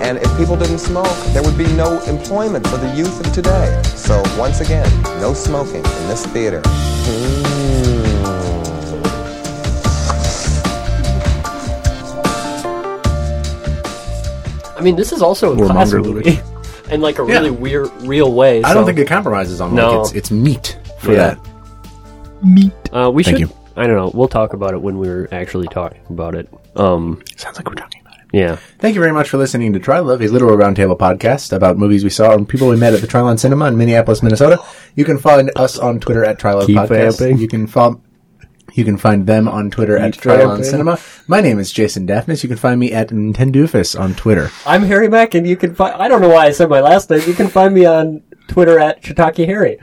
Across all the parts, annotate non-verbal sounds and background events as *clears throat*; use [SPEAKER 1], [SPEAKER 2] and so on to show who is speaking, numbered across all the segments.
[SPEAKER 1] And if people didn't smoke, there would be no employment for the youth of today. So once again, no smoking in this theater. Mm.
[SPEAKER 2] I mean, this is also a
[SPEAKER 3] Or
[SPEAKER 2] class
[SPEAKER 3] Monger
[SPEAKER 2] movie in like a really weird, real way.
[SPEAKER 3] I don't think it compromises on
[SPEAKER 2] No.
[SPEAKER 3] like it's it's meat for
[SPEAKER 2] Yeah.
[SPEAKER 3] that. Meat.
[SPEAKER 2] Uh, we
[SPEAKER 3] Thank
[SPEAKER 2] should.
[SPEAKER 3] you.
[SPEAKER 2] I don't know. We'll talk about it when we're actually talking about it. Um,
[SPEAKER 3] Sounds like we're talking about it.
[SPEAKER 2] Yeah.
[SPEAKER 3] Thank you very much for listening to Try Love, a literal roundtable podcast about movies we saw and people we met at the Trylon Cinema in Minneapolis, Minnesota. You can find us on Twitter at Try Love
[SPEAKER 2] Keep
[SPEAKER 3] Podcast.
[SPEAKER 2] vamping.
[SPEAKER 3] You can follow. You can find them on Twitter at
[SPEAKER 2] Keep Trylon.
[SPEAKER 3] Cinema. My name is Jason Daphnis. You can find me at Nintendoofus on Twitter.
[SPEAKER 2] I'm Harry Mack, and you can find. I don't know why I said my last name. You can find me on Twitter at Shiitake Harry.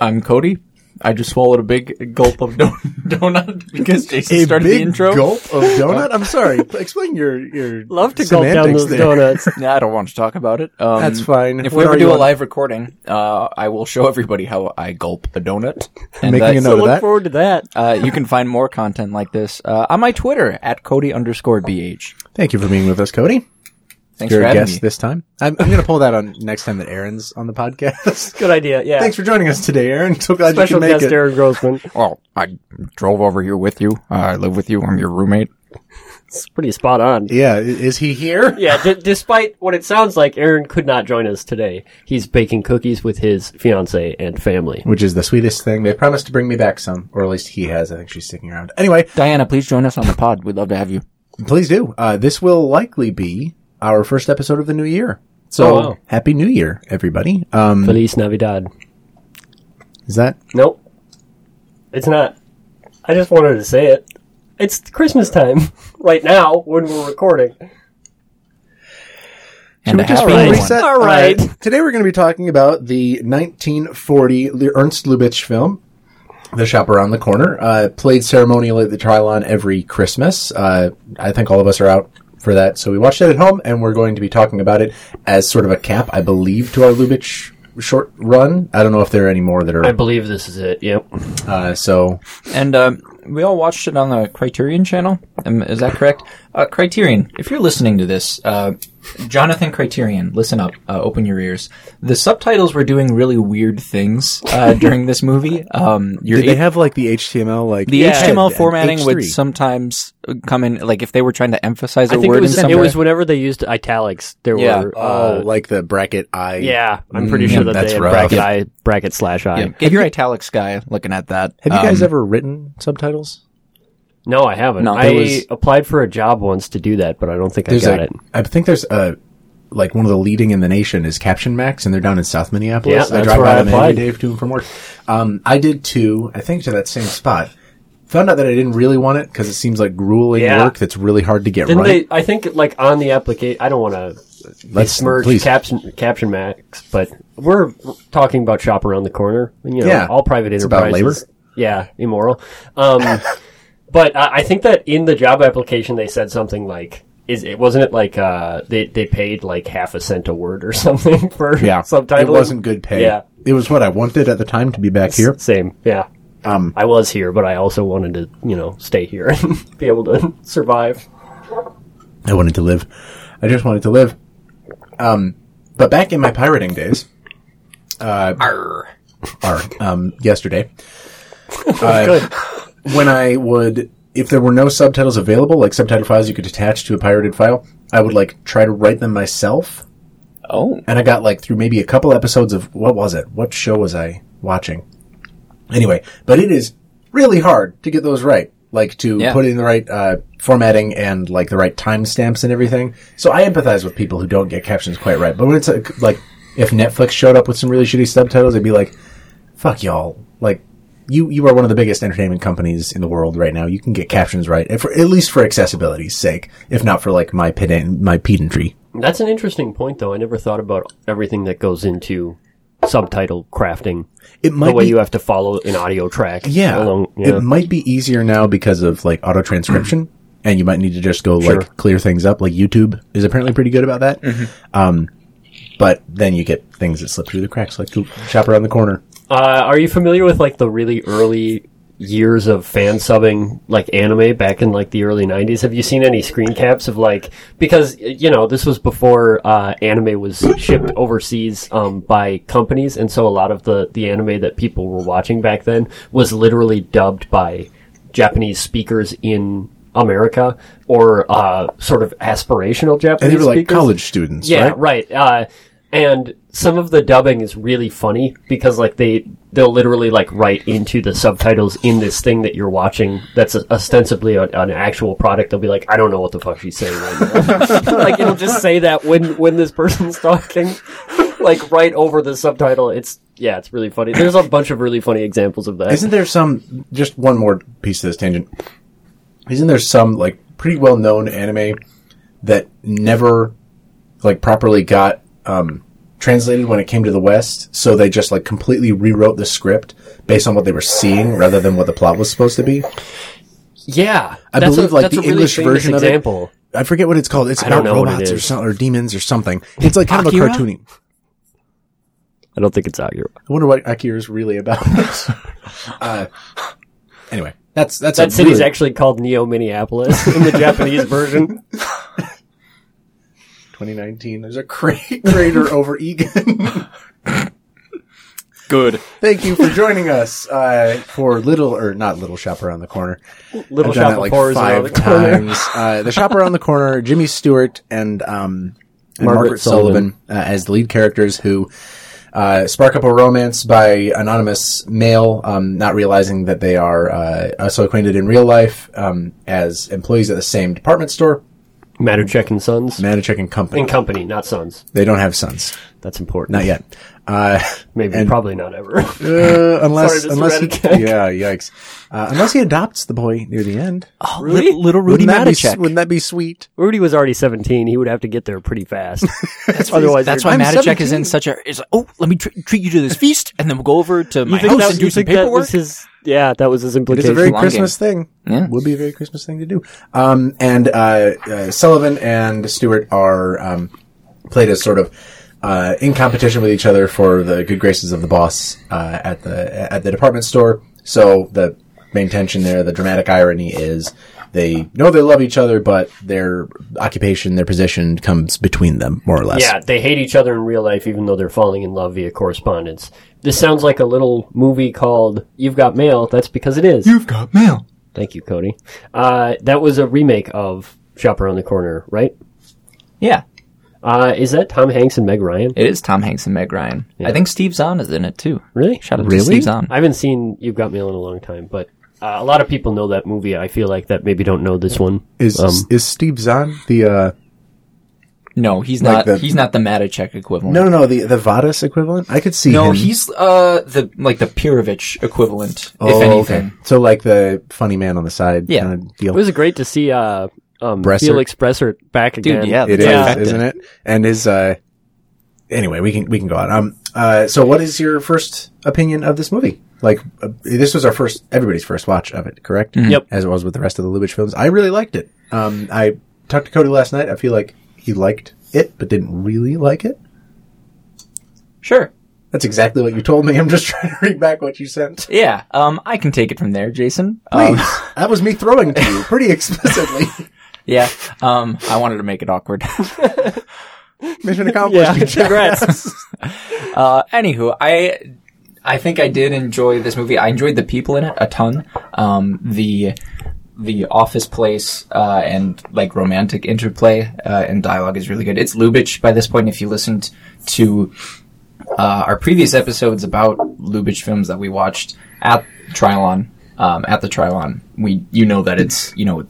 [SPEAKER 4] I'm Cody. I just swallowed a big gulp of don- *laughs* donut because Jason started the intro.
[SPEAKER 3] gulp of donut. I'm sorry. Explain your your *laughs*
[SPEAKER 2] Love to gulp down
[SPEAKER 3] semantics
[SPEAKER 2] those
[SPEAKER 3] there.
[SPEAKER 2] donuts. *laughs*
[SPEAKER 4] Yeah, I don't want to talk about it. Um,
[SPEAKER 3] That's fine.
[SPEAKER 4] If
[SPEAKER 3] What
[SPEAKER 4] we ever do a
[SPEAKER 3] on?
[SPEAKER 4] live recording, uh, I will show everybody how I gulp a donut. And
[SPEAKER 3] Making a
[SPEAKER 4] that's-
[SPEAKER 3] note
[SPEAKER 2] So
[SPEAKER 3] of
[SPEAKER 2] look forward to that.
[SPEAKER 4] Uh, you can find more content like this uh, on my Twitter at Cody underscore BH.
[SPEAKER 3] Thank you for being with us, Cody.
[SPEAKER 4] Thanks
[SPEAKER 3] You're
[SPEAKER 4] for
[SPEAKER 3] a
[SPEAKER 4] having
[SPEAKER 3] guest
[SPEAKER 4] me.
[SPEAKER 3] this time. I'm, I'm going to pull that on next time that Aaron's on the podcast. *laughs*
[SPEAKER 2] Good idea. Yeah.
[SPEAKER 3] Thanks for joining us today, Aaron. So glad
[SPEAKER 2] Special
[SPEAKER 3] you could make
[SPEAKER 2] guest
[SPEAKER 3] it.
[SPEAKER 2] Aaron Grossman.
[SPEAKER 4] Well, *laughs* I drove over here with you. Uh, I live with you. I'm your roommate.
[SPEAKER 2] It's pretty spot on.
[SPEAKER 3] Yeah, i- is he here? *laughs*
[SPEAKER 2] Yeah, d- despite what it sounds like, Aaron could not join us today. He's baking cookies with his fiance and family.
[SPEAKER 3] Which is the sweetest thing. They promised to bring me back some, or at least he has. I think she's sticking around. Anyway,
[SPEAKER 4] Diana, please join us on the pod. We'd love to have you.
[SPEAKER 3] please do. Uh, this will likely be our first episode of the new year. So,
[SPEAKER 2] Oh, wow.
[SPEAKER 3] happy new year, everybody. Um,
[SPEAKER 2] Feliz Navidad.
[SPEAKER 3] is that?
[SPEAKER 2] Nope. It's not. I just wanted to say it. It's Christmas time *laughs* right now when we're recording.
[SPEAKER 4] And we
[SPEAKER 3] Just
[SPEAKER 2] right.
[SPEAKER 3] reset.
[SPEAKER 2] All right.
[SPEAKER 3] Uh, today we're going to be talking about the 1940 Ernst Lubitsch film, The Shop Around the Corner, uh, played ceremonially at the Trylon every Christmas. Uh, I think all of us are out for that, so we watched it at home, and we're going to be talking about it as sort of a cap, I believe, to our Lubitsch short run. I don't know if there are any more that are.
[SPEAKER 2] I believe this is it. Yep.
[SPEAKER 3] Uh, so
[SPEAKER 4] And um, we all watched it on the Criterion channel. Um, is that correct? Uh, Criterion, if you're listening to this, uh, Jonathan Criterion, listen up, uh, open your ears. The subtitles were doing really weird things uh, during this movie. Um, your
[SPEAKER 3] did they have like the HTML like
[SPEAKER 4] the
[SPEAKER 2] Yeah.
[SPEAKER 4] HTML
[SPEAKER 3] and
[SPEAKER 4] formatting would
[SPEAKER 3] H3?
[SPEAKER 4] sometimes come in, like if they were trying to emphasize a
[SPEAKER 2] I think
[SPEAKER 4] word
[SPEAKER 2] it was
[SPEAKER 4] in
[SPEAKER 2] it
[SPEAKER 4] somewhere.
[SPEAKER 2] was whenever they used italics. There
[SPEAKER 4] Yeah.
[SPEAKER 2] were
[SPEAKER 3] Oh,
[SPEAKER 2] uh,
[SPEAKER 3] like the bracket I.
[SPEAKER 2] yeah. I'm pretty
[SPEAKER 3] Mm,
[SPEAKER 2] sure that
[SPEAKER 3] that's
[SPEAKER 2] they had
[SPEAKER 3] rough.
[SPEAKER 2] bracket
[SPEAKER 3] Yeah.
[SPEAKER 2] I bracket slash I.
[SPEAKER 4] yeah. Get your italics guy looking at that.
[SPEAKER 3] Have you guys
[SPEAKER 4] Um,
[SPEAKER 3] ever written subtitles?
[SPEAKER 2] No, I haven't.
[SPEAKER 4] No,
[SPEAKER 2] I
[SPEAKER 4] was-
[SPEAKER 2] applied for a job once to do that, but I don't think I got
[SPEAKER 3] a,
[SPEAKER 2] it.
[SPEAKER 3] I think there's a like one of the leading in the nation is Caption Max, and they're down in South Minneapolis.
[SPEAKER 2] Yeah,
[SPEAKER 3] I
[SPEAKER 2] that's
[SPEAKER 3] drive
[SPEAKER 2] where
[SPEAKER 3] by
[SPEAKER 2] I
[SPEAKER 3] them
[SPEAKER 2] applied.
[SPEAKER 3] day to and from work. Um, I did too. I think to that same spot. Found out that I didn't really want it because it seems like grueling
[SPEAKER 2] Yeah.
[SPEAKER 3] work that's really hard to get
[SPEAKER 2] Didn't
[SPEAKER 3] right.
[SPEAKER 2] they? I think like on the application. I don't want to
[SPEAKER 3] Let's
[SPEAKER 2] smirch
[SPEAKER 3] please.
[SPEAKER 2] caption caption max, but we're talking about shop around the corner. You know,
[SPEAKER 3] Yeah.
[SPEAKER 2] all private
[SPEAKER 3] It's about
[SPEAKER 2] enterprises. Yeah, immoral. Um, *laughs* but I, I think that in the job application they said something like. Is it wasn't it like uh they they paid like half a cent a word or *laughs* something for
[SPEAKER 3] yeah, *laughs*
[SPEAKER 2] subtitling?
[SPEAKER 3] it wasn't good pay.
[SPEAKER 2] Yeah,
[SPEAKER 3] it was what I wanted at the time to be back here.
[SPEAKER 2] same. Yeah,
[SPEAKER 3] Um,
[SPEAKER 2] I was here, but I also wanted to you know stay here *laughs* and be able to survive.
[SPEAKER 3] I wanted to live. I just wanted to live. Um, but back in my pirating days, uh,
[SPEAKER 4] Arr.
[SPEAKER 3] or um, yesterday, uh, when I would, if there were no subtitles available, like subtitle files you could attach to a pirated file, I would like try to write them myself.
[SPEAKER 4] Oh.
[SPEAKER 3] And I got like through maybe a couple episodes of what was it? What show was I watching? Anyway, but it is really hard to get those right. Like to
[SPEAKER 4] Yeah.
[SPEAKER 3] put in the right uh, formatting and like the right timestamps and everything. So I empathize with people who don't get captions quite right. But when it's uh, like if Netflix showed up with some really shitty subtitles, I'd be like, "Fuck y'all!" Like you you are one of the biggest entertainment companies in the world right now. You can get captions right, and for, at least for accessibility's sake, if not for like my pedant my pedantry.
[SPEAKER 2] That's an interesting point, though. I never thought about everything that goes into subtitle crafting.
[SPEAKER 3] It might
[SPEAKER 2] the way
[SPEAKER 3] be-
[SPEAKER 2] you have to follow an audio track.
[SPEAKER 3] Yeah.
[SPEAKER 2] along- yeah.
[SPEAKER 3] It might be easier now because of like auto transcription *clears throat* and you might need to just go
[SPEAKER 2] Sure.
[SPEAKER 3] like clear things up. Like YouTube is apparently pretty good about that. Um, but then you get things that slip through the cracks like the shop around the corner.
[SPEAKER 2] Uh, are you familiar with like the really early years of fan subbing like anime back in like the early 90s have you seen any screen caps of like because you know this was before uh, anime was shipped overseas um, by companies and so a lot of the the anime that people were watching back then was literally dubbed by japanese speakers in america or uh, sort of aspirational japanese
[SPEAKER 3] And they were like
[SPEAKER 2] speakers.
[SPEAKER 3] college students,
[SPEAKER 2] Yeah,
[SPEAKER 3] right?
[SPEAKER 2] right. Uh, and some of the dubbing is really funny because like they they'll literally like write into the subtitles in this thing that you're watching that's ostensibly a, an actual product. They'll be like, I don't know what the fuck she's saying right now. *laughs* like it'll just say that when when this person's talking, like right over the subtitle. It's yeah, it's really funny. There's a bunch of really funny examples of that.
[SPEAKER 3] Isn't there some, just one more piece of this tangent. Isn't there some like pretty well known anime that never like properly got, um, translated when it came to the West? So they just like completely rewrote the script based on what they were seeing rather than what the plot was supposed to be?
[SPEAKER 2] yeah,
[SPEAKER 3] I believe
[SPEAKER 2] a,
[SPEAKER 3] like the
[SPEAKER 2] really
[SPEAKER 3] English version
[SPEAKER 2] example.
[SPEAKER 3] of it. I forget what it's called. It's
[SPEAKER 2] I
[SPEAKER 3] about
[SPEAKER 2] know what it
[SPEAKER 3] robots or some, or demons or something. It's like kind
[SPEAKER 4] Akira?
[SPEAKER 3] of a cartoony.
[SPEAKER 2] I don't think it's Akira.
[SPEAKER 3] I wonder what Akira is really about. *laughs* uh, anyway, that's that's
[SPEAKER 2] That city's
[SPEAKER 3] really-
[SPEAKER 2] actually called Neo Minneapolis in the *laughs* Japanese version. *laughs*
[SPEAKER 3] 2019. There's a cra- *laughs* crater over Eagan.
[SPEAKER 4] Good.
[SPEAKER 3] Thank you for joining us uh, for Little or not Little Shop Around the Corner.
[SPEAKER 2] Little
[SPEAKER 3] I've done
[SPEAKER 2] Shop
[SPEAKER 3] that like
[SPEAKER 2] Horrors around
[SPEAKER 3] five
[SPEAKER 2] the corner.
[SPEAKER 3] times. Uh, the Shop Around the Corner, Jimmy Stewart and, um, and
[SPEAKER 2] Margaret
[SPEAKER 3] Margaret, Sullavan, uh, as the lead characters who uh, spark up a romance by anonymous mail, um, not realizing that they are uh, also acquainted in real life um, as employees at the same department store,
[SPEAKER 2] Matuschek and Sons.
[SPEAKER 3] Manichek and Company.
[SPEAKER 2] and Company, not Sons.
[SPEAKER 3] they don't have sons,
[SPEAKER 2] That's important.
[SPEAKER 3] not yet. Uh, *laughs*
[SPEAKER 2] Maybe,
[SPEAKER 3] and-
[SPEAKER 2] probably not ever. *laughs*
[SPEAKER 3] Uh, unless,
[SPEAKER 2] Sorry,
[SPEAKER 3] unless he, *laughs* yeah, yikes. Uh, unless he adopts the boy near the end.
[SPEAKER 4] Oh,
[SPEAKER 2] Rudy?
[SPEAKER 4] little, little Rudy
[SPEAKER 3] wouldn't that, be, wouldn't that be sweet?
[SPEAKER 2] Rudy was already 17. He would have to get there pretty fast.
[SPEAKER 4] That's
[SPEAKER 2] Otherwise,
[SPEAKER 4] that's why
[SPEAKER 3] I'm
[SPEAKER 4] is in such a. Is like, oh, let me tr- treat you to this feast, and then we'll go over to my house
[SPEAKER 2] that,
[SPEAKER 4] and do some
[SPEAKER 2] think that
[SPEAKER 4] paperwork.
[SPEAKER 2] was his? Yeah, that was his implication.
[SPEAKER 3] It is a very
[SPEAKER 4] long
[SPEAKER 3] Christmas thing.
[SPEAKER 4] Yeah.
[SPEAKER 3] Would be a very Christmas thing to do. Um, and uh, uh, Sullavan and Stewart are um, played as sort of uh, in competition with each other for the good graces of the boss uh, at the at the department store. So the main tension there, the dramatic irony is they know they love each other, but their occupation, their position comes between them, more or less.
[SPEAKER 2] Yeah, they hate each other in real life, even though they're falling in love via correspondence. This sounds like a little movie called "You've Got Mail." That's because it is.
[SPEAKER 4] You've got mail.
[SPEAKER 2] Thank you, Cody. Uh, that was a remake of Shop Around the Corner, right?
[SPEAKER 4] Yeah,
[SPEAKER 2] Uh, is that Tom Hanks and Meg Ryan?
[SPEAKER 4] it is Tom Hanks and Meg Ryan. I think Steve Zahn is in it too.
[SPEAKER 2] Really?
[SPEAKER 4] Shout out
[SPEAKER 3] Really?
[SPEAKER 4] to Steve Zahn.
[SPEAKER 2] I haven't seen You've Got Mail in a long time, but uh, a lot of people know that movie. I feel like that maybe don't know this one.
[SPEAKER 3] Is
[SPEAKER 2] Um,
[SPEAKER 3] is Steve Zahn the uh,
[SPEAKER 4] No, he's
[SPEAKER 3] Like
[SPEAKER 4] not.
[SPEAKER 3] the-
[SPEAKER 4] he's not the Matuschek equivalent.
[SPEAKER 3] no no no the the Vadas equivalent? I could see
[SPEAKER 4] no,
[SPEAKER 3] him.
[SPEAKER 4] he's uh the like the Pirovitch equivalent,
[SPEAKER 3] Oh,
[SPEAKER 4] if anything.
[SPEAKER 3] okay. So like the funny man on the side
[SPEAKER 4] Yeah.
[SPEAKER 3] kind of deal.
[SPEAKER 2] It was great to see uh, um,
[SPEAKER 3] Bressart.
[SPEAKER 2] Felix Bressart back again.
[SPEAKER 4] yeah,
[SPEAKER 3] It
[SPEAKER 4] that's
[SPEAKER 3] is,
[SPEAKER 4] effective.
[SPEAKER 3] isn't it? And is uh anyway, we can we can go on. Um uh so what is your first opinion of this movie? Like uh, this was our first everybody's first watch of it, correct?
[SPEAKER 2] Yep.
[SPEAKER 3] As it was with the rest of the Lubitsch films. I really liked it. Um I talked to Cody last night. I feel like he liked it but didn't really like it.
[SPEAKER 4] Sure.
[SPEAKER 3] That's exactly what you told me. I'm just *laughs* trying to read back what you sent.
[SPEAKER 4] Yeah. Um, I can take it from there, Jason. Um,
[SPEAKER 3] Please. that was me throwing to you pretty explicitly. *laughs*
[SPEAKER 4] yeah. Um, I wanted to make it awkward. *laughs*
[SPEAKER 3] Mission accomplished.
[SPEAKER 2] Yeah, *laughs* congrats. *laughs*
[SPEAKER 4] Uh, anywho, I I think I did enjoy this movie. I enjoyed the people in it a ton. Um, the the office place uh, and like romantic interplay uh, and dialogue is really good. It's Lubitsch by this point. If you listened to uh, our previous episodes about Lubitsch films that we watched at Trylon, um, at the Trylon, we you know that it's you know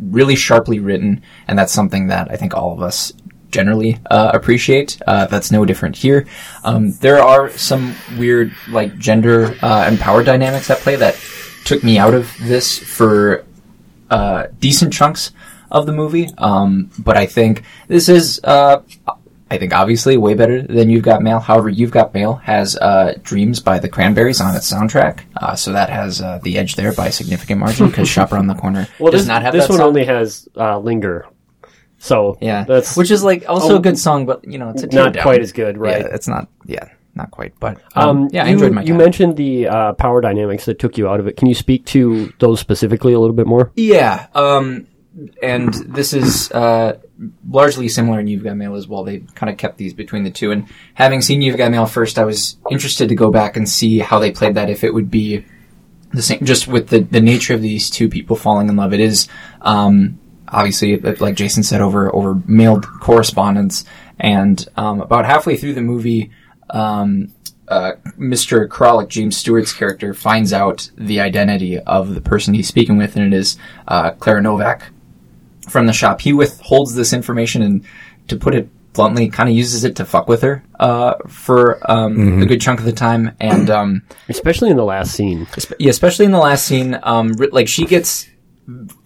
[SPEAKER 4] really sharply written, and that's something that I think all of us generally uh, appreciate. Uh, that's no different here. Um, there are some weird like gender uh, and power dynamics at play that took me out of this for uh, decent chunks of the movie. Um, but I think this is uh, I think obviously way better than You've Got Mail. However, You've Got Mail has uh, Dreams by the Cranberries on its soundtrack, uh, so that has uh, the edge there by a significant margin because *laughs* Shop Around the Corner
[SPEAKER 2] Well,
[SPEAKER 4] does
[SPEAKER 2] this,
[SPEAKER 4] not have
[SPEAKER 2] this one
[SPEAKER 4] song.
[SPEAKER 2] only has uh, "Linger," so
[SPEAKER 4] yeah,
[SPEAKER 2] that's
[SPEAKER 4] which is like also
[SPEAKER 2] Oh,
[SPEAKER 4] a good song, but you know it's a
[SPEAKER 2] not
[SPEAKER 4] teardown.
[SPEAKER 2] quite as good, right?
[SPEAKER 4] Yeah, it's not. Yeah, not quite. But um,
[SPEAKER 2] Um,
[SPEAKER 4] yeah, I
[SPEAKER 2] you,
[SPEAKER 4] enjoyed my
[SPEAKER 2] You mentioned the uh, power dynamics that took you out of it. Can you speak to those specifically a little bit more?
[SPEAKER 4] Yeah, um, and this is uh, largely similar in You've Got Mail as well. They kind of kept these between the two. And having seen You've Got Mail first, I was interested to go back and see how they played that. If it would be the same, just with the the nature of these two people falling in love. It is um, obviously, like Jason said, over over mailed correspondence. And um, about halfway through the movie. Um, uh, Mr. Kralik, James Stewart's character, finds out the identity of the person he's speaking with, and it is uh, Clara Novak from the shop. He withholds this information and, to put it bluntly, kind of uses it to fuck with her uh, for um, a good chunk of the time. And um,
[SPEAKER 2] Especially in the last scene.
[SPEAKER 4] espe- yeah, especially in the last scene, um, like she gets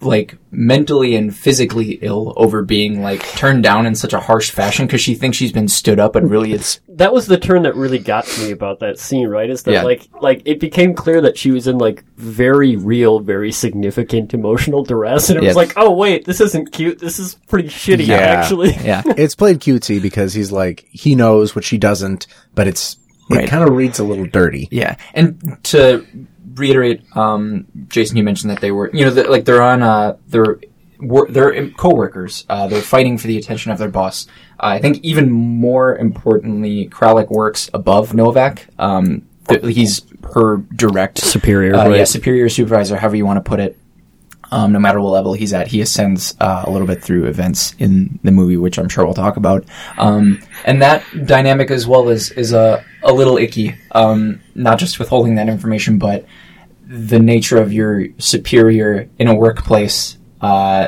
[SPEAKER 4] like mentally and physically ill over being like turned down in such a harsh fashion because she thinks she's been stood up, and really it's *laughs*
[SPEAKER 2] That was the turn that really got to me about that scene, right? Is that
[SPEAKER 4] Yeah.
[SPEAKER 2] like like it became clear that she was in like very real, very significant emotional duress, and it was like, oh wait, this isn't cute. This is pretty shitty,
[SPEAKER 3] Yeah.
[SPEAKER 2] actually. *laughs*
[SPEAKER 4] yeah.
[SPEAKER 3] it's played cutesy because he's like he knows what she doesn't, but it's it
[SPEAKER 4] Right.
[SPEAKER 3] kind of reads a little dirty.
[SPEAKER 4] Yeah, and to reiterate, um, Jason, you mentioned that they were, you know, like they're on, uh, they're wor- they're coworkers. Uh, they're fighting for the attention of their boss. Uh, I think even more importantly, Kralik works above Novak. Um, th- he's her direct
[SPEAKER 2] Superior,
[SPEAKER 4] uh,
[SPEAKER 2] right.
[SPEAKER 4] yeah, superior supervisor, however you want to put it. Um, no matter what level he's at, he ascends uh, a little bit through events in the movie, which I'm sure we'll talk about. Um, and that dynamic as well is is a a little icky. Um, not just withholding that information, but the nature of your superior in a workplace, uh,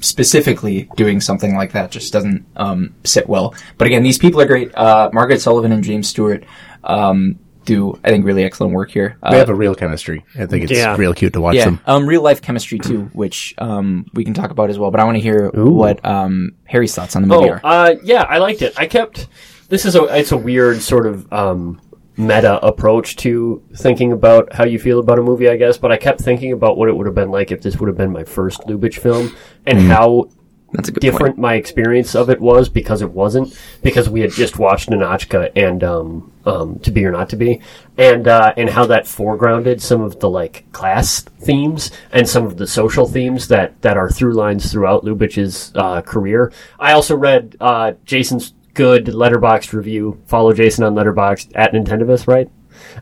[SPEAKER 4] specifically doing something like that, just doesn't um, sit well. But again, these people are great. Uh, Margaret Sullavan and James Stewart um, do, I think, really excellent work here. Uh,
[SPEAKER 3] They have a real chemistry. I think it's
[SPEAKER 2] Yeah.
[SPEAKER 3] real cute to watch
[SPEAKER 4] yeah,
[SPEAKER 3] them.
[SPEAKER 4] um, real life chemistry too, which um, we can talk about as well. But I want to hear what um, Harry's thoughts on the movie
[SPEAKER 2] Oh,
[SPEAKER 4] are.
[SPEAKER 2] uh, yeah, I liked it. I kept this is a it's a weird sort of um, meta approach to thinking about how you feel about a movie, I guess. But I kept thinking about what it would have been like if this would have been my first Lubitsch film, and how
[SPEAKER 4] That's a good
[SPEAKER 2] different my experience of it was because it wasn't because we had just watched Ninotchka and um, um, To Be or Not to Be, and uh, and how that foregrounded some of the like class themes and some of the social themes that that are through lines throughout Lubitsch's uh, career. I also read uh, Jason's good Letterboxd review. Follow Jason on Letterboxd at Nintendovus, right?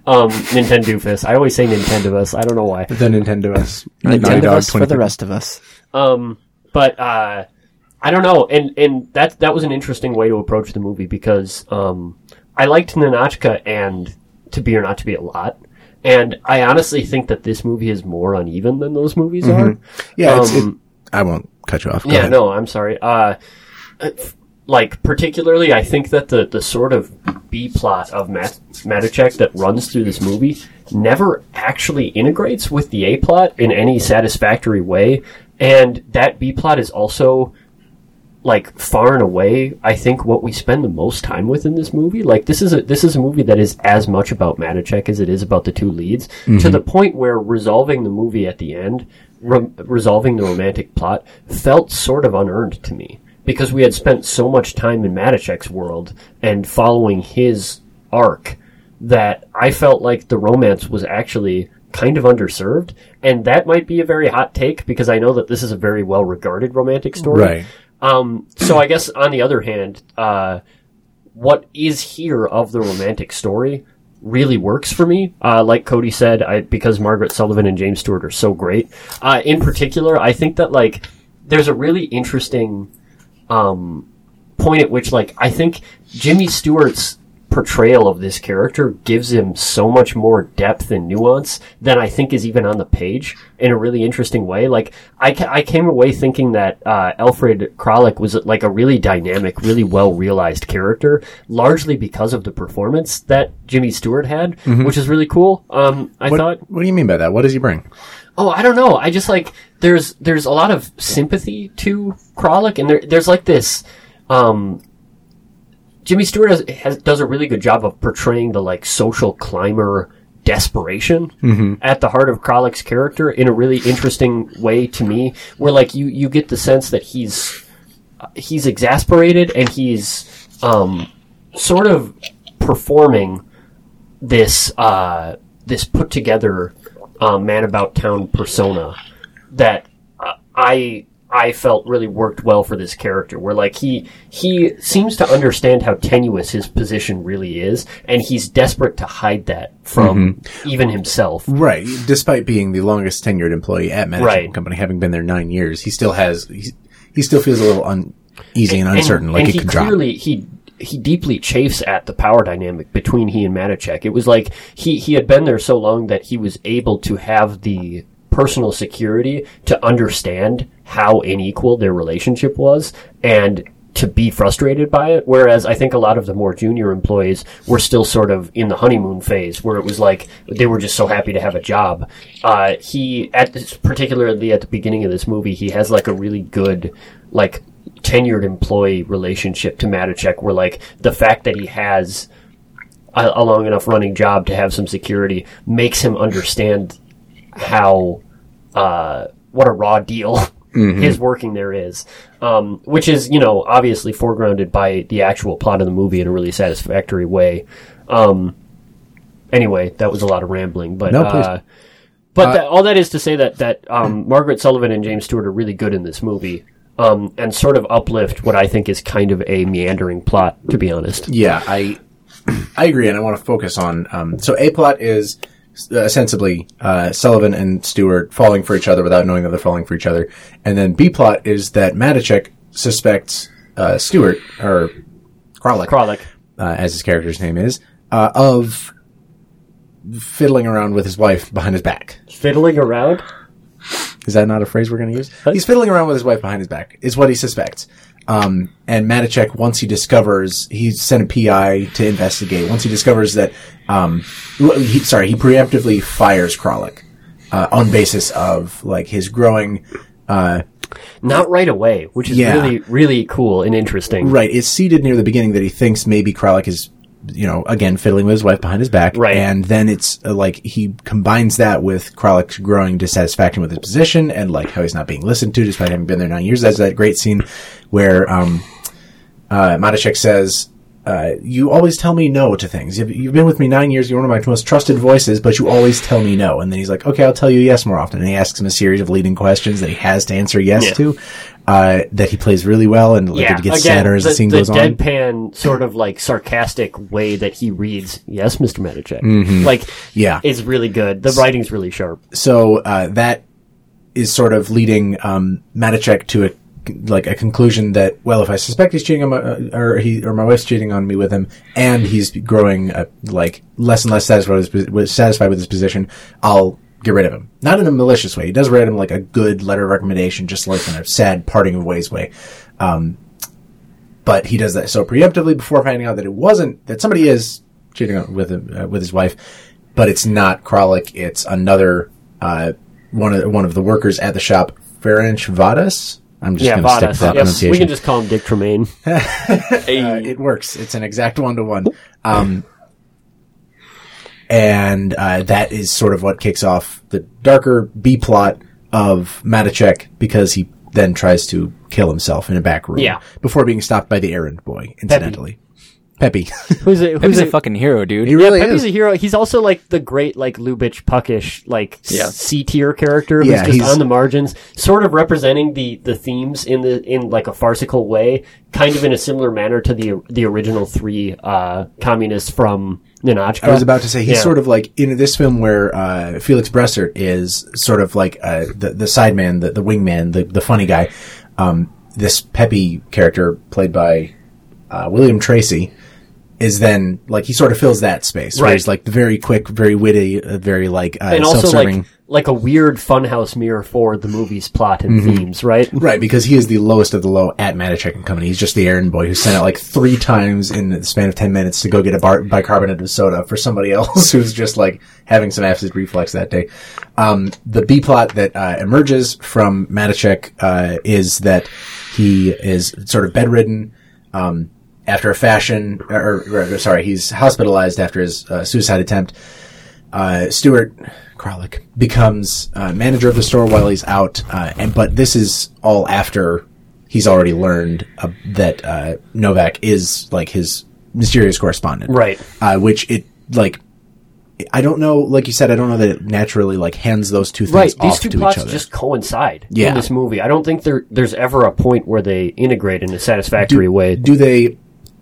[SPEAKER 2] Um, Nintendoofus. I always say Nintendovus. I don't know why.
[SPEAKER 3] The Nintendo S.
[SPEAKER 4] Nintendo for the rest of us.
[SPEAKER 2] Um, but uh, I don't know, and and that that was an interesting way to approach the movie because um, I liked Ninotchka and To Be or Not to Be a lot, and I honestly think that this movie is more uneven than those movies are.
[SPEAKER 3] Yeah, it's,
[SPEAKER 2] Um,
[SPEAKER 3] it, I won't cut you off. Go
[SPEAKER 2] yeah,
[SPEAKER 3] ahead.
[SPEAKER 2] no, I'm sorry. Uh, f- like particularly, I think that the the sort of B plot of Mat- Matuschek that runs through this movie never actually integrates with the A plot in any satisfactory way, and that B plot is also like far and away I think what we spend the most time with in this movie. Like this is a this is a movie that is as much about Matuschek as it is about the two leads to mm-hmm. the point where resolving the movie at the end, re- resolving the romantic plot felt sort of unearned to me because we had spent so much time in Matuschek's world and following his arc that I felt like the romance was actually kind of underserved. And that might be a very hot take because I know that this is a very well regarded romantic story.
[SPEAKER 3] Right.
[SPEAKER 2] Um, so I guess on the other hand, uh, what is here of the romantic story really works for me. Uh, like Cody said, I, because Margaret Sullavan and James Stewart are so great. Uh, in particular, I think that like there's a really interesting um, point at which like I think Jimmy Stewart's portrayal of this character gives him so much more depth and nuance than I think is even on the page in a really interesting way. Like I, ca- I came away thinking that uh, Alfred Kralik was like a really dynamic, really well realized character, largely because of the performance that Jimmy Stewart had, which is really cool. Um, I
[SPEAKER 3] What,
[SPEAKER 2] thought
[SPEAKER 3] what do you mean by that? What does he bring?
[SPEAKER 2] Oh, I don't know. I just like there's there's a lot of sympathy to Kralik, and there there's like this um Jimmy Stewart has, has does a really good job of portraying the like social climber desperation at the heart of Kralik character in a really interesting way to me, where like you you get the sense that he's he's exasperated and he's um, sort of performing this uh, this put together uh, man about town persona that uh, I I felt really worked well for this character. Where like he he seems to understand how tenuous his position really is, and he's desperate to hide that from even himself.
[SPEAKER 3] Right. Despite being the longest tenured employee at Management
[SPEAKER 2] Right.
[SPEAKER 3] Company, having been there nine years, he still has he, he still feels a little uneasy and, uncertain, like
[SPEAKER 2] and
[SPEAKER 3] it
[SPEAKER 2] he
[SPEAKER 3] could drop.
[SPEAKER 2] he he deeply chafes at the power dynamic between he and Matuschek. It was like he he had been there so long that he was able to have the personal security to understand how unequal their relationship was and to be frustrated by it whereas i think a lot of the more junior employees were still sort of in the honeymoon phase where it was like they were just so happy to have a job uh, he at this, particularly at the beginning of this movie he has like a really good like tenured employee relationship to Matuschek where like the fact that he has a, a long enough running job to have some security makes him understand how uh, what a raw deal *laughs* his working there is, um, which is you know obviously foregrounded by the actual plot of the movie in a really satisfactory way. Um, anyway, that was a lot of rambling, but
[SPEAKER 3] No,
[SPEAKER 2] uh, but that, all that is to say that that um, Margaret Sullavan and James Stewart are really good in this movie. Um, and sort of uplift what I think is kind of a meandering plot, to be honest.
[SPEAKER 3] Yeah, I I agree, and I want to focus on. Um, so a plot is uh, ostensibly uh, Sullavan and Stewart falling for each other without knowing that they're falling for each other, and then B plot is that Matuschek suspects uh, Stewart or Kralik,
[SPEAKER 2] Kralik.
[SPEAKER 3] uh, as his character's name is, uh, of fiddling around with his wife behind his back.
[SPEAKER 2] Fiddling around?
[SPEAKER 3] Is that not a phrase we're going to use? He's fiddling around with his wife behind his back, is what he suspects. Um, and Matuschek, once he discovers, he sent a PI to investigate. Once he discovers that, um, he, sorry, he preemptively fires Kralik, uh, on basis of, like, his growing, uh,
[SPEAKER 2] Not right away, which is
[SPEAKER 3] Yeah.
[SPEAKER 2] really, really cool and interesting.
[SPEAKER 3] right, it's seeded near the beginning that he thinks maybe Kralik is, you know, again, fiddling with his wife behind his back.
[SPEAKER 2] Right.
[SPEAKER 3] And then it's uh, like he combines that with Kralik's growing dissatisfaction with his position and like how he's not being listened to despite having been there nine years. That's that great scene where, um, uh, Matuschek says, uh, you always tell me no to things. You've, you've been with me nine years. You're one of my most trusted voices, but you always tell me no. And then he's like, okay, I'll tell you yes more often. And he asks him a series of leading questions that he has to answer yes
[SPEAKER 2] Yeah.
[SPEAKER 3] to, uh, that he plays really well. And like,
[SPEAKER 2] Yeah,
[SPEAKER 3] it gets
[SPEAKER 2] again,
[SPEAKER 3] sadder as the,
[SPEAKER 2] the,
[SPEAKER 3] scene
[SPEAKER 2] the
[SPEAKER 3] goes on.
[SPEAKER 2] deadpan sort of like sarcastic way that he reads, yes, Mr. Like,
[SPEAKER 3] Mm-hmm. Yeah.
[SPEAKER 2] is really good. The writing's really sharp.
[SPEAKER 3] so uh, that is sort of leading um, to a like a conclusion that well, if I suspect he's cheating on my uh, or he or my wife's cheating on me with him, and he's growing uh, like less and less satisfied with, his, satisfied with his position, I'll get rid of him. Not in a malicious way. He does write him like a good letter of recommendation, just like in a sad parting of ways way. Um, but he does that so preemptively before finding out that it wasn't that somebody is cheating on, with him uh, with his wife, but it's not Kralik. It's another uh, one of one of the workers at the shop, Ferenc Vadas. I'm just
[SPEAKER 2] Yeah,
[SPEAKER 3] going to stick that
[SPEAKER 2] Yep,
[SPEAKER 3] pronunciation.
[SPEAKER 2] we can just call him Dick Tremaine. *laughs*
[SPEAKER 3] Uh, it works. It's an exact one to one. And uh, that is sort of what kicks off the darker B plot of Matuschek because he then tries to kill himself in a back room
[SPEAKER 2] Yeah.
[SPEAKER 3] before being stopped by the errand boy, incidentally. Peppy. *laughs*
[SPEAKER 2] Who's a, who's
[SPEAKER 4] Pepe's
[SPEAKER 2] a,
[SPEAKER 4] a fucking hero, dude.
[SPEAKER 3] he really
[SPEAKER 2] Pepe's
[SPEAKER 3] is.
[SPEAKER 2] a hero. He's also like the great, like Lubitsch puckish, like
[SPEAKER 4] Yeah.
[SPEAKER 2] C tier character who's
[SPEAKER 3] Yeah,
[SPEAKER 2] just
[SPEAKER 3] he's-
[SPEAKER 2] on the margins, sort of representing the the themes in the in like a farcical way, kind of in a similar manner to the the original three uh, communists from Ninotchka.
[SPEAKER 3] I was about to say he's
[SPEAKER 2] Yeah.
[SPEAKER 3] sort of like in this film where uh, Felix Bressart is sort of like uh, the the sideman, the the wingman, the the funny guy. Um, this Peppy character played by uh, William Tracy is then like he sort of fills that space. Where
[SPEAKER 2] Right.
[SPEAKER 3] he's like the very quick, very witty, uh, very like uh,
[SPEAKER 2] and also
[SPEAKER 3] self-serving.
[SPEAKER 2] like like a weird funhouse mirror for the movie's plot and
[SPEAKER 3] Mm-hmm.
[SPEAKER 2] themes, right?
[SPEAKER 3] Right, because he is the lowest of the low at Matuschek and Company. He's just the errand boy who sent out like three times in the span of ten minutes to go get a bar- bicarbonate of soda for somebody *laughs* else who's just like having some acid reflux that day. Um, the B plot that uh, emerges from Matuschek uh, is that he is sort of bedridden, um, after a fashion, or, or sorry, he's hospitalized after his uh, suicide attempt. Uh, Stewart Kralik becomes uh, manager of the store while he's out, uh, and but this is all after he's already learned uh, that uh, Novak is like his mysterious correspondent,
[SPEAKER 2] Right.
[SPEAKER 3] Uh, which it like. I don't know, like you said, I don't know that it naturally like hands those two things
[SPEAKER 2] Right.
[SPEAKER 3] off
[SPEAKER 2] These two
[SPEAKER 3] to
[SPEAKER 2] plots
[SPEAKER 3] each other.
[SPEAKER 2] just coincide
[SPEAKER 3] Yeah.
[SPEAKER 2] in this movie. I don't think there there's ever a point where they integrate in a satisfactory way.
[SPEAKER 3] do they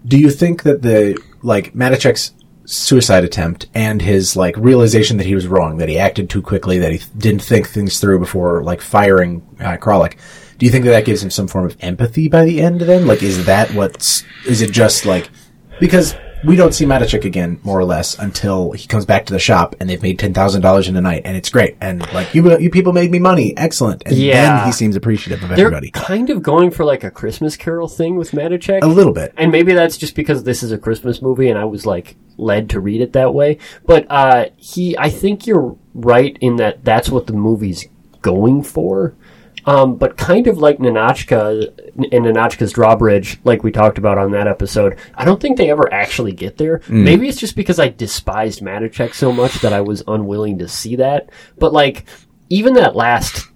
[SPEAKER 3] do you think that the like Matuschek's suicide attempt and his like realization that he was wrong that he acted too quickly that he th- didn't think things through before like firing uh, Kralik do you think that that gives him some form of empathy by the end then? Like is that what's is it just like because we don't see Matuschek again more or less until he comes back to the shop and they've made $10,000 in a night and it's great and like you you people made me money excellent and
[SPEAKER 2] Yeah.
[SPEAKER 3] then he seems appreciative of
[SPEAKER 2] They're
[SPEAKER 3] everybody
[SPEAKER 2] kind of going for like a Christmas Carol thing with Matuschek.
[SPEAKER 3] a little bit
[SPEAKER 2] And maybe that's just because this is a Christmas movie and I was like led to read it that way. But uh, he, I think you're right in that that's what the movie's going for. Um, but kind of like Ninotchka and Ninotchka's Drawbridge, like we talked about on that episode, I don't think they ever actually get there. Maybe it's just because I despised Matuschek so much that I was unwilling to see that. But like, even that last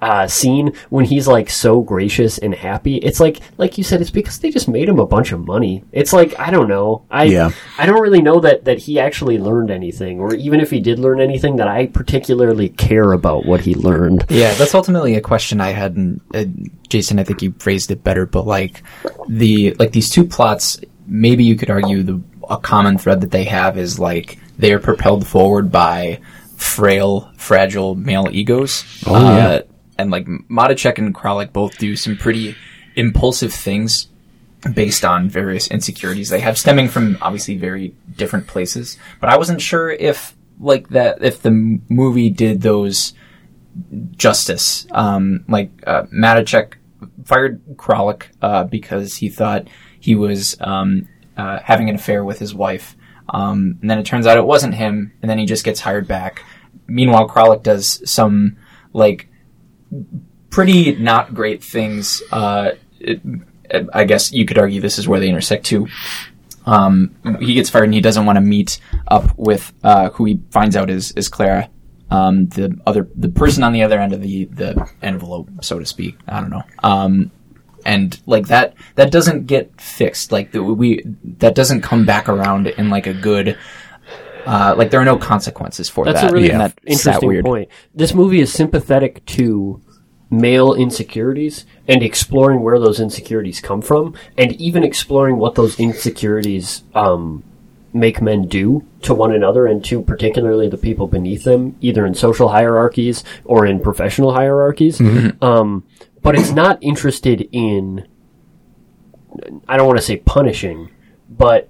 [SPEAKER 2] uh, scene when he's like so gracious and happy. It's like, like you said, it's because they just made him a bunch of money. It's like I don't know. I
[SPEAKER 3] Yeah.
[SPEAKER 2] I don't really know that that he actually learned anything, or even if he did learn anything, that I particularly care about what he learned.
[SPEAKER 4] Yeah, that's ultimately a question I had, and uh, Jason, I think you phrased it better. But like the like these two plots, maybe you could argue the a common thread that they have is like they are propelled forward by frail, fragile male egos. Oh
[SPEAKER 3] yeah.
[SPEAKER 4] And like Matuschek and Kralik both do some pretty impulsive things based on various insecurities they have stemming from obviously very different places. But I wasn't sure if like that if the movie did those justice. Um, like uh, fired Kralik uh, because he thought he was um, uh, having an affair with his wife, um, and then it turns out it wasn't him, and then he just gets hired back. Meanwhile, Kralik does some like pretty not great things. Uh, it, I guess you could argue this is where they intersect too. Um, he gets fired and he doesn't want to meet up with uh, who he finds out is is Clara, um, the other the person on the other end of the the envelope, so to speak. I don't know. Um, and like that that doesn't get fixed. Like the, we that doesn't come back around in like a good. Uh, like there are no consequences for
[SPEAKER 2] That's
[SPEAKER 4] that.
[SPEAKER 2] a really
[SPEAKER 4] that- that
[SPEAKER 2] interesting
[SPEAKER 4] weird.
[SPEAKER 2] point. This movie is sympathetic to male insecurities and exploring where those insecurities come from, and even exploring what those insecurities um, make men do to one another and to particularly the people beneath them, either in social hierarchies or in professional hierarchies. Um, but it's not interested in. I don't want to say punishing, but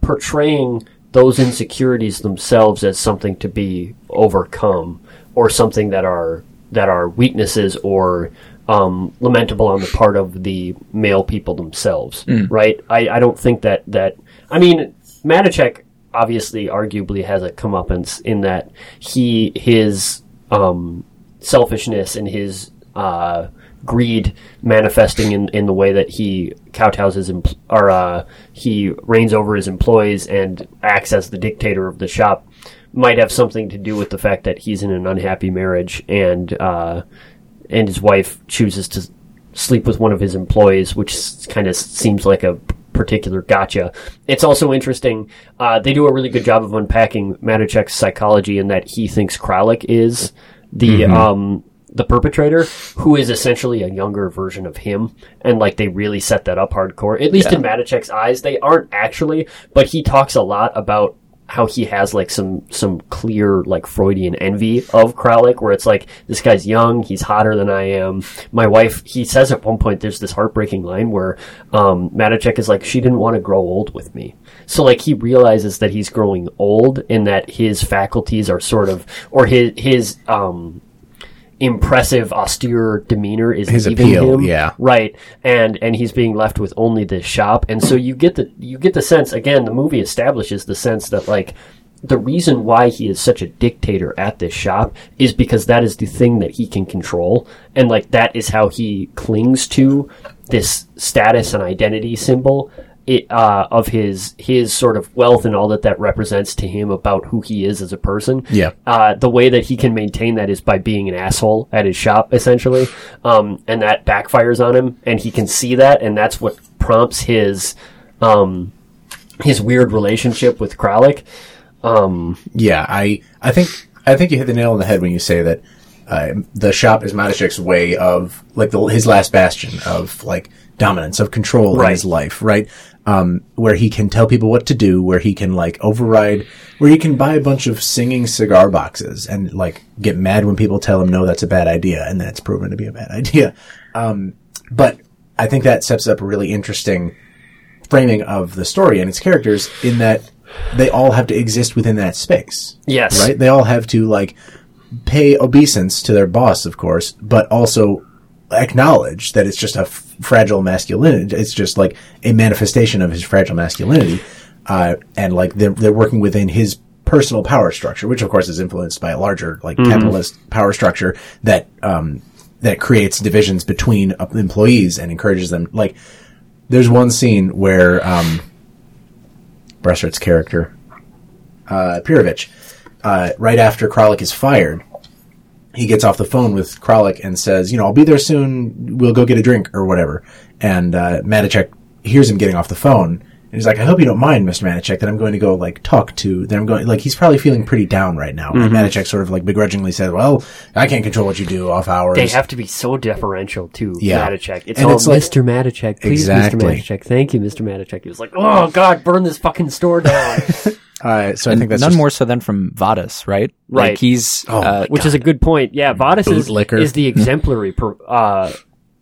[SPEAKER 2] portraying those insecurities themselves as something to be overcome or something that are that are weaknesses or um, lamentable on the part of the male people themselves, right? I, I don't think that that I mean Matuschek obviously arguably has a comeuppance in that he his um, selfishness and his uh, greed manifesting in, in the way that he kowtows his empl- or uh, he reigns over his employees and acts as the dictator of the shop might have something to do with the fact that he's in an unhappy marriage and uh, and his wife chooses to sleep with one of his employees, which kind of seems like a particular gotcha. It's also interesting. Uh, they do a really good job of unpacking Matuschek's psychology in that he thinks Kralik is the um, the perpetrator, who is essentially a younger version of him, and like they really set that up hardcore. At least in Matuschek's eyes, they aren't actually, but he talks a lot about how he has like some some clear like Freudian envy of Kralik, where it's like this guy's young, he's hotter than I am. My wife, he says at one point, there's this heartbreaking line where um, is like, she didn't want to grow old with me. So like he realizes that he's growing old and that his faculties are sort of, or his his um, impressive, austere demeanor is
[SPEAKER 3] His
[SPEAKER 2] leaving
[SPEAKER 3] appeal,
[SPEAKER 2] him.
[SPEAKER 3] yeah.
[SPEAKER 2] right. And and he's being left with only this shop, and so you get the you get the sense again. The movie establishes the sense that like the reason why he is such a dictator at this shop is because that is the thing that he can control, and like that is how he clings to this status and identity symbol it, uh, of his his sort of wealth and all that that represents to him about who he is as a person.
[SPEAKER 3] Yeah.
[SPEAKER 2] Uh, the way that he can maintain that is by being an asshole at his shop, essentially, um, and that backfires on him, and he can see that, and that's what prompts his um, his weird relationship with Kralik. Um,
[SPEAKER 3] Yeah, I I think I think you hit the nail on the head when you say that uh, the shop is Matuschek's way of like the, his last bastion of like dominance of control in his life, right? Um, where he can tell people what to do, where he can like override, where he can buy a bunch of singing cigar boxes and like get mad when people tell him no, that's a bad idea, and then it's proven to be a bad *laughs* idea. Um, but I think that sets up a really interesting framing of the story and its characters in that they all have to exist within that space.
[SPEAKER 2] Yes.
[SPEAKER 3] Right? They all have to like pay obeisance to their boss, of course, but also acknowledge that it's just a f- fragile masculinity. It's just like a manifestation of his fragile masculinity. Uh, and like they're, they're working within his personal power structure, which of course is influenced by a larger like capitalist power structure that, um, that creates divisions between uh, employees and encourages them. Like, there's one scene where, um, Bressart's character, uh, Pirovitch, uh, right after Kralik is fired, he gets off the phone with Kralik and says, you know, I'll be there soon. We'll go get a drink or whatever. And, uh, Matuschek hears him getting off the phone. And he's like, I hope you don't mind, Mr. Matuschek, that I'm going to go, like, talk to, that I'm going, like, he's probably feeling pretty down right now. And Matuschek sort of, like, begrudgingly says, well, I can't control what you do off hours.
[SPEAKER 2] they have to be so deferential to
[SPEAKER 3] Yeah.
[SPEAKER 2] Matuschek. It's
[SPEAKER 3] And
[SPEAKER 2] all
[SPEAKER 3] it's like-
[SPEAKER 2] Mr. Matuschek, please,
[SPEAKER 3] Exactly.
[SPEAKER 2] Mr. Matuschek. Thank you, Mr. Matuschek. He was like, oh god, burn this fucking store down. *laughs*
[SPEAKER 3] uh, so I think that's
[SPEAKER 4] None
[SPEAKER 3] just-
[SPEAKER 4] more so than from Vadas, right?
[SPEAKER 2] Right.
[SPEAKER 4] Like he's
[SPEAKER 3] Oh,
[SPEAKER 4] uh,
[SPEAKER 2] which is a good point. Yeah, Vadas is,
[SPEAKER 3] Bootlicker.
[SPEAKER 2] is the *laughs* exemplary per, uh,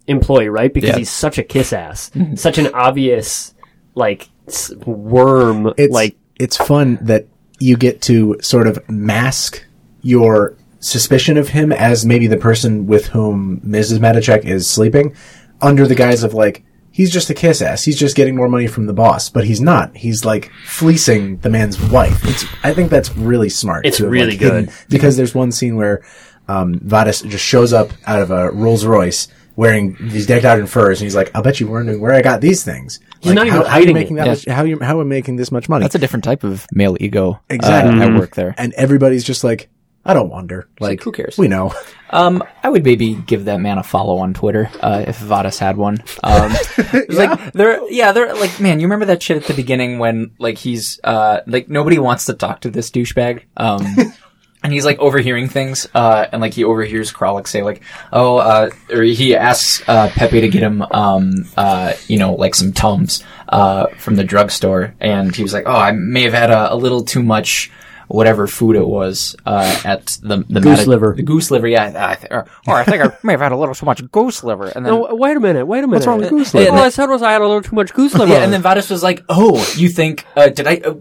[SPEAKER 2] employee, right? Because
[SPEAKER 4] Yeah.
[SPEAKER 2] he's such a kiss ass, such an obvious like s- worm.
[SPEAKER 3] it's
[SPEAKER 2] like
[SPEAKER 3] it's fun that you get to sort of mask your suspicion of him as maybe the person with whom Mrs. Matuschek is sleeping under the guise of like he's just a kiss ass. He's just getting more money from the boss, but he's not. He's like fleecing the man's wife. It's I think that's really smart.
[SPEAKER 2] It's really
[SPEAKER 3] like,
[SPEAKER 2] good.
[SPEAKER 3] because there's one scene where um, Vadas just shows up out of a Rolls Royce. Wearing, he's decked out in furs, and he's like, "I bet you're wondering where I got these things."
[SPEAKER 2] He's not even
[SPEAKER 3] how, how are you
[SPEAKER 2] hiding
[SPEAKER 3] making
[SPEAKER 2] it.
[SPEAKER 3] that
[SPEAKER 4] Yeah.
[SPEAKER 3] much? How you how am making this much money?
[SPEAKER 4] that's a different type of male ego. uh,
[SPEAKER 3] Exactly.
[SPEAKER 4] at work there.
[SPEAKER 3] and everybody's just like, I don't wonder. Like,
[SPEAKER 4] who cares?
[SPEAKER 3] We know.
[SPEAKER 4] Um, I would maybe give that man a follow on Twitter uh, if Vadas had one. Um, *laughs* it's like they're yeah they're like man, you remember that shit at the beginning when like he's uh like nobody wants to talk to this douchebag. Um. *laughs* And he's like overhearing things, uh, and like he overhears Kralik say like, "Oh," uh, or he asks uh, Pepe to get him, um, uh, you know, like some tums uh, from the drugstore, and he was like, "Oh, I may have had a, a little too much whatever food it was uh, at the the
[SPEAKER 2] Goose
[SPEAKER 4] Mati-
[SPEAKER 2] liver.
[SPEAKER 4] the goose liver, yeah, I th- or, or I think I may have had a little too much goose liver, and then
[SPEAKER 2] no, wait a minute, wait a minute. What's
[SPEAKER 3] wrong with goose
[SPEAKER 2] All
[SPEAKER 3] liver?
[SPEAKER 2] I said was I had a little too much goose *laughs* liver.
[SPEAKER 4] yeah, and then Vadas was like, "Oh, you think? Uh, did I? Uh,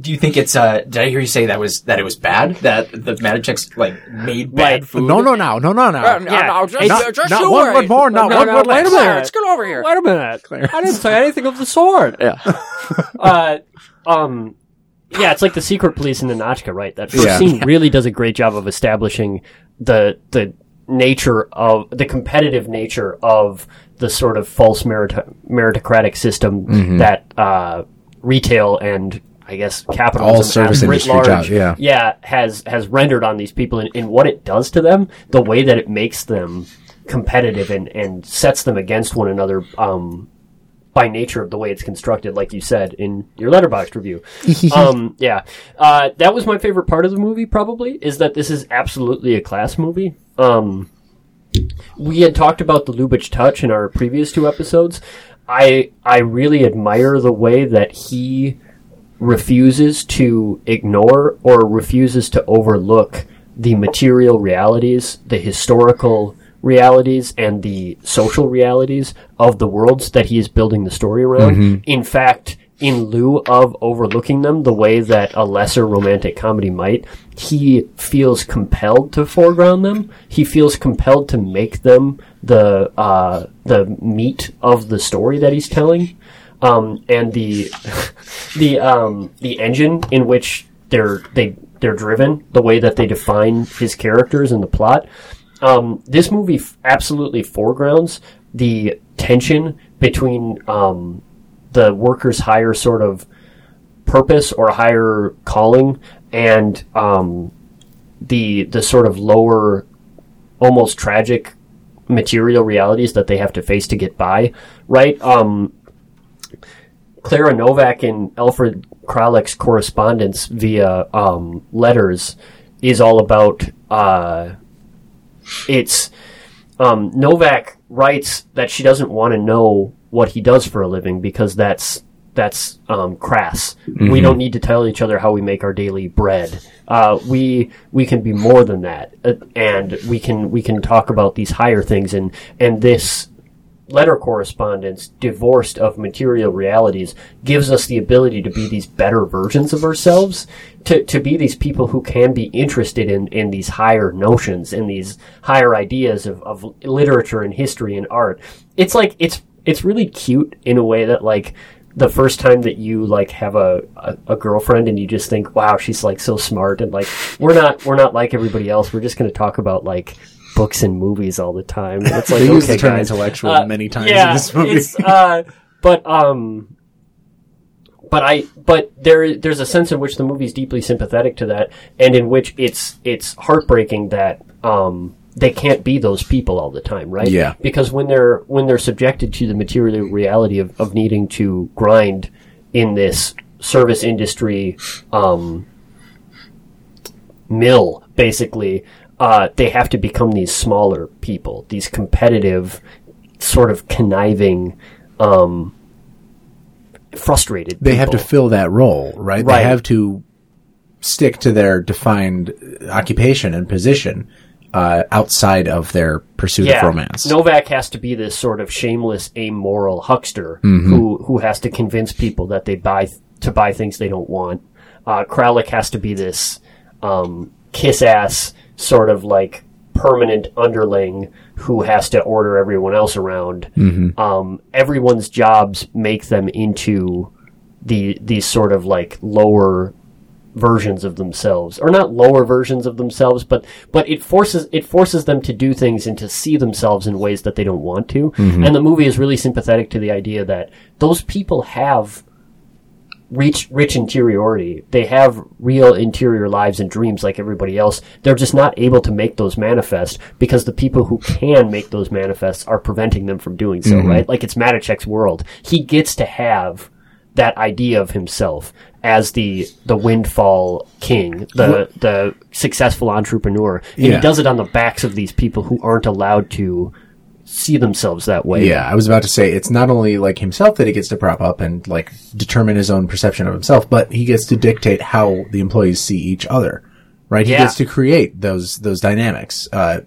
[SPEAKER 4] do you think it's? Uh, did I hear you say that was that it was bad? That the Matuscheks like made bad
[SPEAKER 2] Right.
[SPEAKER 4] food?
[SPEAKER 3] No, no, no, no, no, no.
[SPEAKER 4] Uh,
[SPEAKER 2] Yeah,
[SPEAKER 4] no, just,
[SPEAKER 2] it's-
[SPEAKER 4] uh, just
[SPEAKER 3] not one word more, not
[SPEAKER 2] No,
[SPEAKER 3] one
[SPEAKER 2] no,
[SPEAKER 3] word
[SPEAKER 2] wait a
[SPEAKER 3] less.
[SPEAKER 2] minute.
[SPEAKER 4] Clarence, get over here.
[SPEAKER 2] Wait a minute. I didn't say anything of the sort.
[SPEAKER 4] Yeah. *laughs*
[SPEAKER 2] uh, um, yeah, it's like the secret police in the Nachka, right? That first
[SPEAKER 3] Yeah.
[SPEAKER 2] scene really does a great job of establishing the the nature of the competitive nature of the sort of false merit- meritocratic system
[SPEAKER 3] Mm-hmm.
[SPEAKER 2] that uh, retail and I guess capitalism
[SPEAKER 3] All service industry
[SPEAKER 2] large,
[SPEAKER 3] jobs, yeah.
[SPEAKER 2] yeah, has has rendered on these people and, and what it does to them, the way that it makes them competitive and, and sets them against one another um, by nature of the way it's constructed, like you said in your Letterboxd review. *laughs* um, yeah, uh, that was my favorite part of the movie. Probably is that this is absolutely a class movie. Um, we had talked about the Lubitsch touch in our previous two episodes. I I really admire the way that he refuses to ignore or refuses to overlook the material realities, the historical realities, and the social realities of the worlds that he is building the story around. In fact, in lieu of overlooking them the way that a lesser romantic comedy might, he feels compelled to foreground them. He feels compelled to make them the uh, the meat of the story that he's telling um, and the *laughs* the um, the engine in which they're they they're driven, the way that they define his characters and the plot. Um, this movie f- absolutely foregrounds the tension between um, the worker's higher sort of purpose or higher calling and um, the the sort of lower almost tragic material realities that they have to face to get by right? Um, Clara Novak and Alfred Kralik's correspondence via um, letters is all about uh, it's um, Novak writes that she doesn't want to know what he does for a living because that's that's um, crass. We don't need to tell each other how we make our daily bread. Uh, we we can be more than that, uh, and we can we can talk about these higher things. And and this letter correspondence, divorced of material realities, gives us the ability to be these better versions of ourselves, to, to be these people who can be interested in, in these higher notions, in these higher ideas of, of literature and history and art. It's like, it's, it's really cute in a way that like, the first time that you like have a, a, a girlfriend and you just think, wow, she's like so smart and like we're not we're not like everybody else. We're just going to talk about like books and movies all the time. And *laughs* it's like
[SPEAKER 3] They use the term
[SPEAKER 2] guys.
[SPEAKER 3] intellectual
[SPEAKER 2] Uh,
[SPEAKER 3] many times
[SPEAKER 2] yeah,
[SPEAKER 3] in this movie.
[SPEAKER 2] It's, uh, *laughs* but um, but I but there there's a sense in which the movie's deeply sympathetic to that, and in which it's it's heartbreaking that um they can't be those people all the time, right?
[SPEAKER 3] Yeah.
[SPEAKER 2] Because when they're when they're subjected to the material reality of, of needing to grind in this service industry um, mill, basically, uh, they have to become these smaller people, these competitive, sort of conniving, um, frustrated.
[SPEAKER 3] they have to fill that role, right?
[SPEAKER 2] Right.
[SPEAKER 3] They have to stick to their defined occupation and position uh, outside of their pursuit of romance.
[SPEAKER 2] Novak has to be this sort of shameless, amoral huckster
[SPEAKER 3] Mm-hmm.
[SPEAKER 2] who who has to convince people that they buy to buy things they don't want. Uh, Kralik has to be this um, kiss ass sort of like permanent underling who has to order everyone else around.
[SPEAKER 3] Mm-hmm.
[SPEAKER 2] Um, everyone's jobs make them into the these sort of like lower versions of themselves or not lower versions of themselves but but it forces it forces them to do things and to see themselves in ways that they don't want to and the movie is really sympathetic to the idea that those people have reach rich interiority. They have real interior lives and dreams like everybody else. They're just not able to make those manifest because the people who can make those manifest are preventing them from doing so mm-hmm. right? Like it's Matuschek's world. He gets to have that idea of himself as the the windfall king, the the successful entrepreneur, and
[SPEAKER 3] Yeah.
[SPEAKER 2] he does it on the backs of these people who aren't allowed to see themselves that way.
[SPEAKER 3] Yeah, I was about to say it's not only like himself that he gets to prop up and like determine his own perception of himself, but he gets to dictate how the employees see each other. Right? He
[SPEAKER 2] Yeah.
[SPEAKER 3] gets to create those those dynamics uh,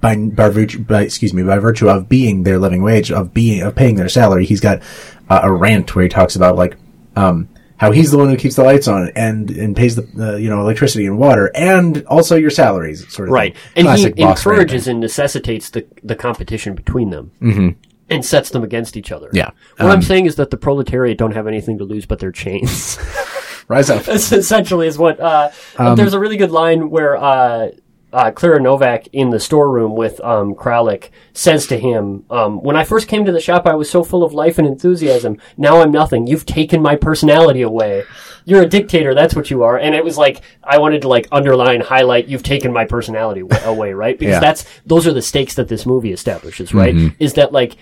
[SPEAKER 3] by by virtue by excuse me by virtue of being their living wage of being of paying their salary. He's got uh, a rant where he talks about like um, how he's the one who keeps the lights on and and pays the uh, you know electricity and water and also your salaries sort of
[SPEAKER 2] Right.
[SPEAKER 3] thing.
[SPEAKER 2] And
[SPEAKER 3] Classic
[SPEAKER 2] he encourages and necessitates the, the competition between them. Mm-hmm. And sets them against each other.
[SPEAKER 3] Yeah.
[SPEAKER 2] What I'm
[SPEAKER 3] Um,
[SPEAKER 2] saying is that the proletariat don't have anything to lose but their chains. *laughs*
[SPEAKER 3] rise up. *laughs*
[SPEAKER 2] That's essentially is what. Uh,
[SPEAKER 3] Um,
[SPEAKER 2] there's a really good line where uh, uh, Clara Novak in the storeroom with um, Kralik says to him, um, "When I first came to the shop, I was so full of life and enthusiasm. Now I'm nothing. You've taken my personality away. You're a dictator. That's what you are." And it was like I wanted to like underline, highlight. You've taken my personality away, right? Because
[SPEAKER 3] Yeah.
[SPEAKER 2] that's those are the stakes that this movie establishes, right? Is that like.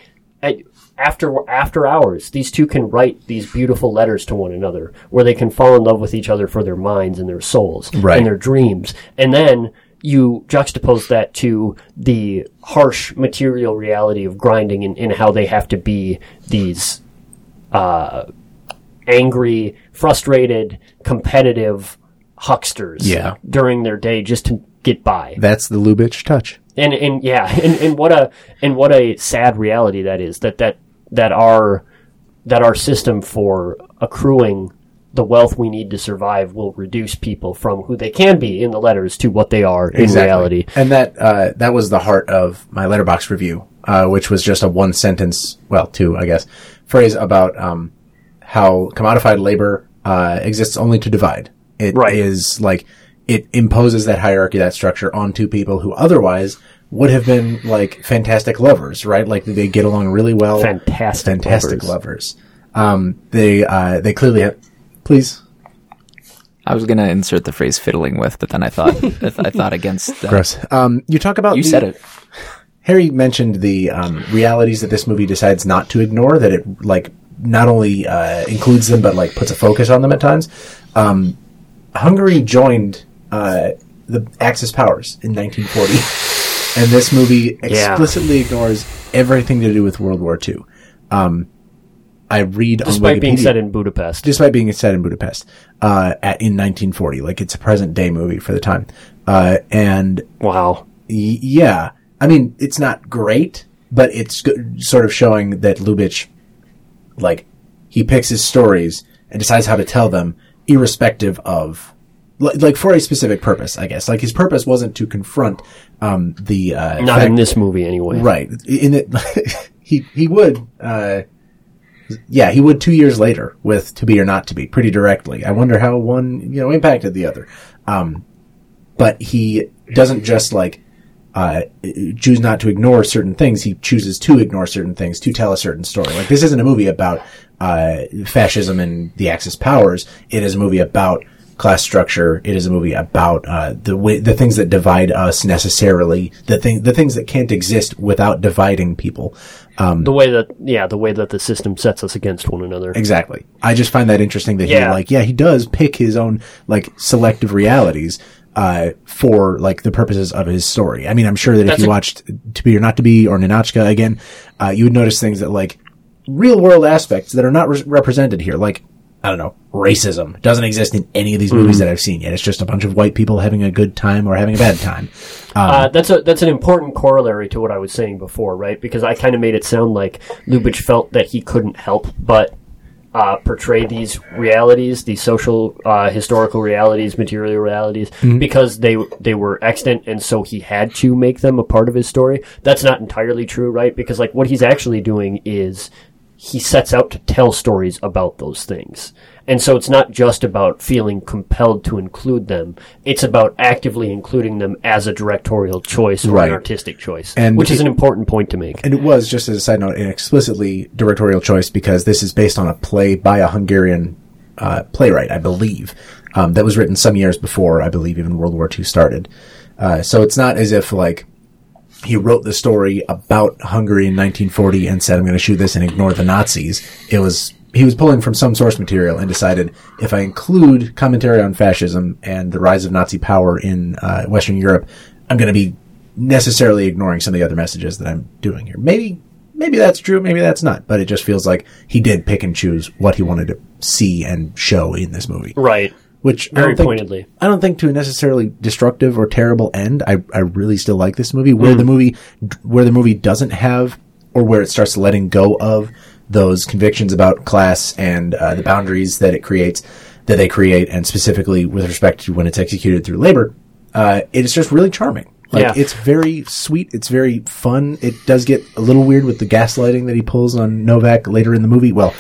[SPEAKER 2] At, after after hours, these two can write these beautiful letters to one another, where they can fall in love with each other for their minds and their souls
[SPEAKER 3] Right.
[SPEAKER 2] and their dreams, and then you juxtapose that to the harsh material reality of grinding and, and how they have to be these uh, angry, frustrated, competitive hucksters
[SPEAKER 3] Yeah.
[SPEAKER 2] during their day just to get by
[SPEAKER 3] That's the Lubitsch touch.
[SPEAKER 2] and and yeah, *laughs* and, and what a and what a sad reality that is that that that our that our system for accruing the wealth we need to survive will reduce people from who they can be in the letters to what they are in reality.
[SPEAKER 3] And that uh, that was the heart of my Letterboxd review, uh, which was just a one sentence, well, two, I guess, phrase about um, how commodified labor uh, exists only to divide. It is
[SPEAKER 2] Right.
[SPEAKER 3] like it imposes that hierarchy, that structure onto people who otherwise would have been like fantastic lovers, right? Like they get along really well.
[SPEAKER 2] Fantastic
[SPEAKER 3] fantastic
[SPEAKER 2] lovers.
[SPEAKER 3] lovers. Um, they uh, they clearly have. Please,
[SPEAKER 4] I was gonna insert the phrase "fiddling with," but then I thought I, thought against. That.
[SPEAKER 3] gross. Um, you talk about
[SPEAKER 4] You
[SPEAKER 3] the-
[SPEAKER 4] said it.
[SPEAKER 3] Harry mentioned the um, realities that this movie decides not to ignore. That it like not only uh, includes them, but like puts a focus on them at times. Um, Hungary joined uh, the Axis powers in 1940, and this movie
[SPEAKER 2] Yeah.
[SPEAKER 3] explicitly ignores everything to do with World War II. Um, I read
[SPEAKER 2] Despite being set in Budapest.
[SPEAKER 3] despite being set in Budapest uh, at, in 1940. Like it's a present day movie for the time, uh, and
[SPEAKER 2] wow.
[SPEAKER 3] Y- yeah, I mean, it's not great, but it's go- sort of showing that Lubitsch, like, he picks his stories and decides how to tell them, irrespective of, like, for a specific purpose, I guess. Like, his purpose wasn't to confront um, the uh,
[SPEAKER 2] Not
[SPEAKER 3] fact-
[SPEAKER 2] in this movie, anyway.
[SPEAKER 3] right? In it, *laughs* he he would. Uh, yeah, he would two years later with "To Be or Not to Be" pretty directly. I wonder how one you know impacted the other. Um, but he doesn't just like uh, choose not to ignore certain things. He chooses to ignore certain things to tell a certain story. Like this isn't a movie about uh, fascism and the Axis powers. It is a movie about class structure. It is a movie about uh, the way, the things that divide us necessarily. The thing the things that can't exist without dividing people. Um,
[SPEAKER 2] The way that, yeah, the way that the system sets us against one another.
[SPEAKER 3] Exactly. I just find that interesting that he like yeah he does pick his own like selective realities uh, for like the purposes of his story. I mean, I'm sure that if you
[SPEAKER 2] a-
[SPEAKER 3] watched To Be or Not to Be or Ninotchka again, uh, you would notice things that like real world aspects that are not re- represented here. Like I don't know, racism doesn't exist in any of these movies
[SPEAKER 2] Mm-hmm.
[SPEAKER 3] that I've seen yet. It's just a bunch of white people having a good time or having a bad time. *laughs*
[SPEAKER 2] Uh, that's a that's an important corollary to what I was saying before, right? Because I kind of made it sound like Lubitsch felt that he couldn't help but uh, portray these realities, these social, uh, historical realities, material realities, because they they were extant, and so he had to make them a part of his story. That's not entirely true, right? Because like what he's actually doing is he sets out to tell stories about those things. And so it's not just about feeling compelled to include them. It's about actively including them as a directorial choice or
[SPEAKER 3] Right.
[SPEAKER 2] an artistic choice,
[SPEAKER 3] And
[SPEAKER 2] which is an important point to make.
[SPEAKER 3] And it was, just as a side note, an explicitly directorial choice because this is based on a play by a Hungarian uh, playwright, I believe, um, that was written some years before, I believe, even World War II started. Uh, so it's not as if, like, he wrote the story about Hungary in 1940 and said, I'm going to shoot this and ignore the Nazis. It was, he was pulling from some source material and decided if I include commentary on fascism and the rise of Nazi power in uh, Western Europe, I'm going to be necessarily ignoring some of the other messages that I'm doing here. Maybe, maybe that's true, maybe that's not, but it just feels like he did pick and choose what he wanted to see and show in this movie
[SPEAKER 2] Right.
[SPEAKER 3] Which I
[SPEAKER 2] Very
[SPEAKER 3] don't think,
[SPEAKER 2] pointedly.
[SPEAKER 3] I don't think to a necessarily destructive or terrible end. I I really still like this movie. Where the movie where the movie doesn't have or where it starts letting go of those convictions about class and uh, the boundaries that it creates that they create, and specifically with respect to when it's executed through labor, uh, it is just really charming. Like
[SPEAKER 2] Yeah.
[SPEAKER 3] it's very sweet. It's very fun. It does get a little weird with the gaslighting that he pulls on Novak later in the movie. Well,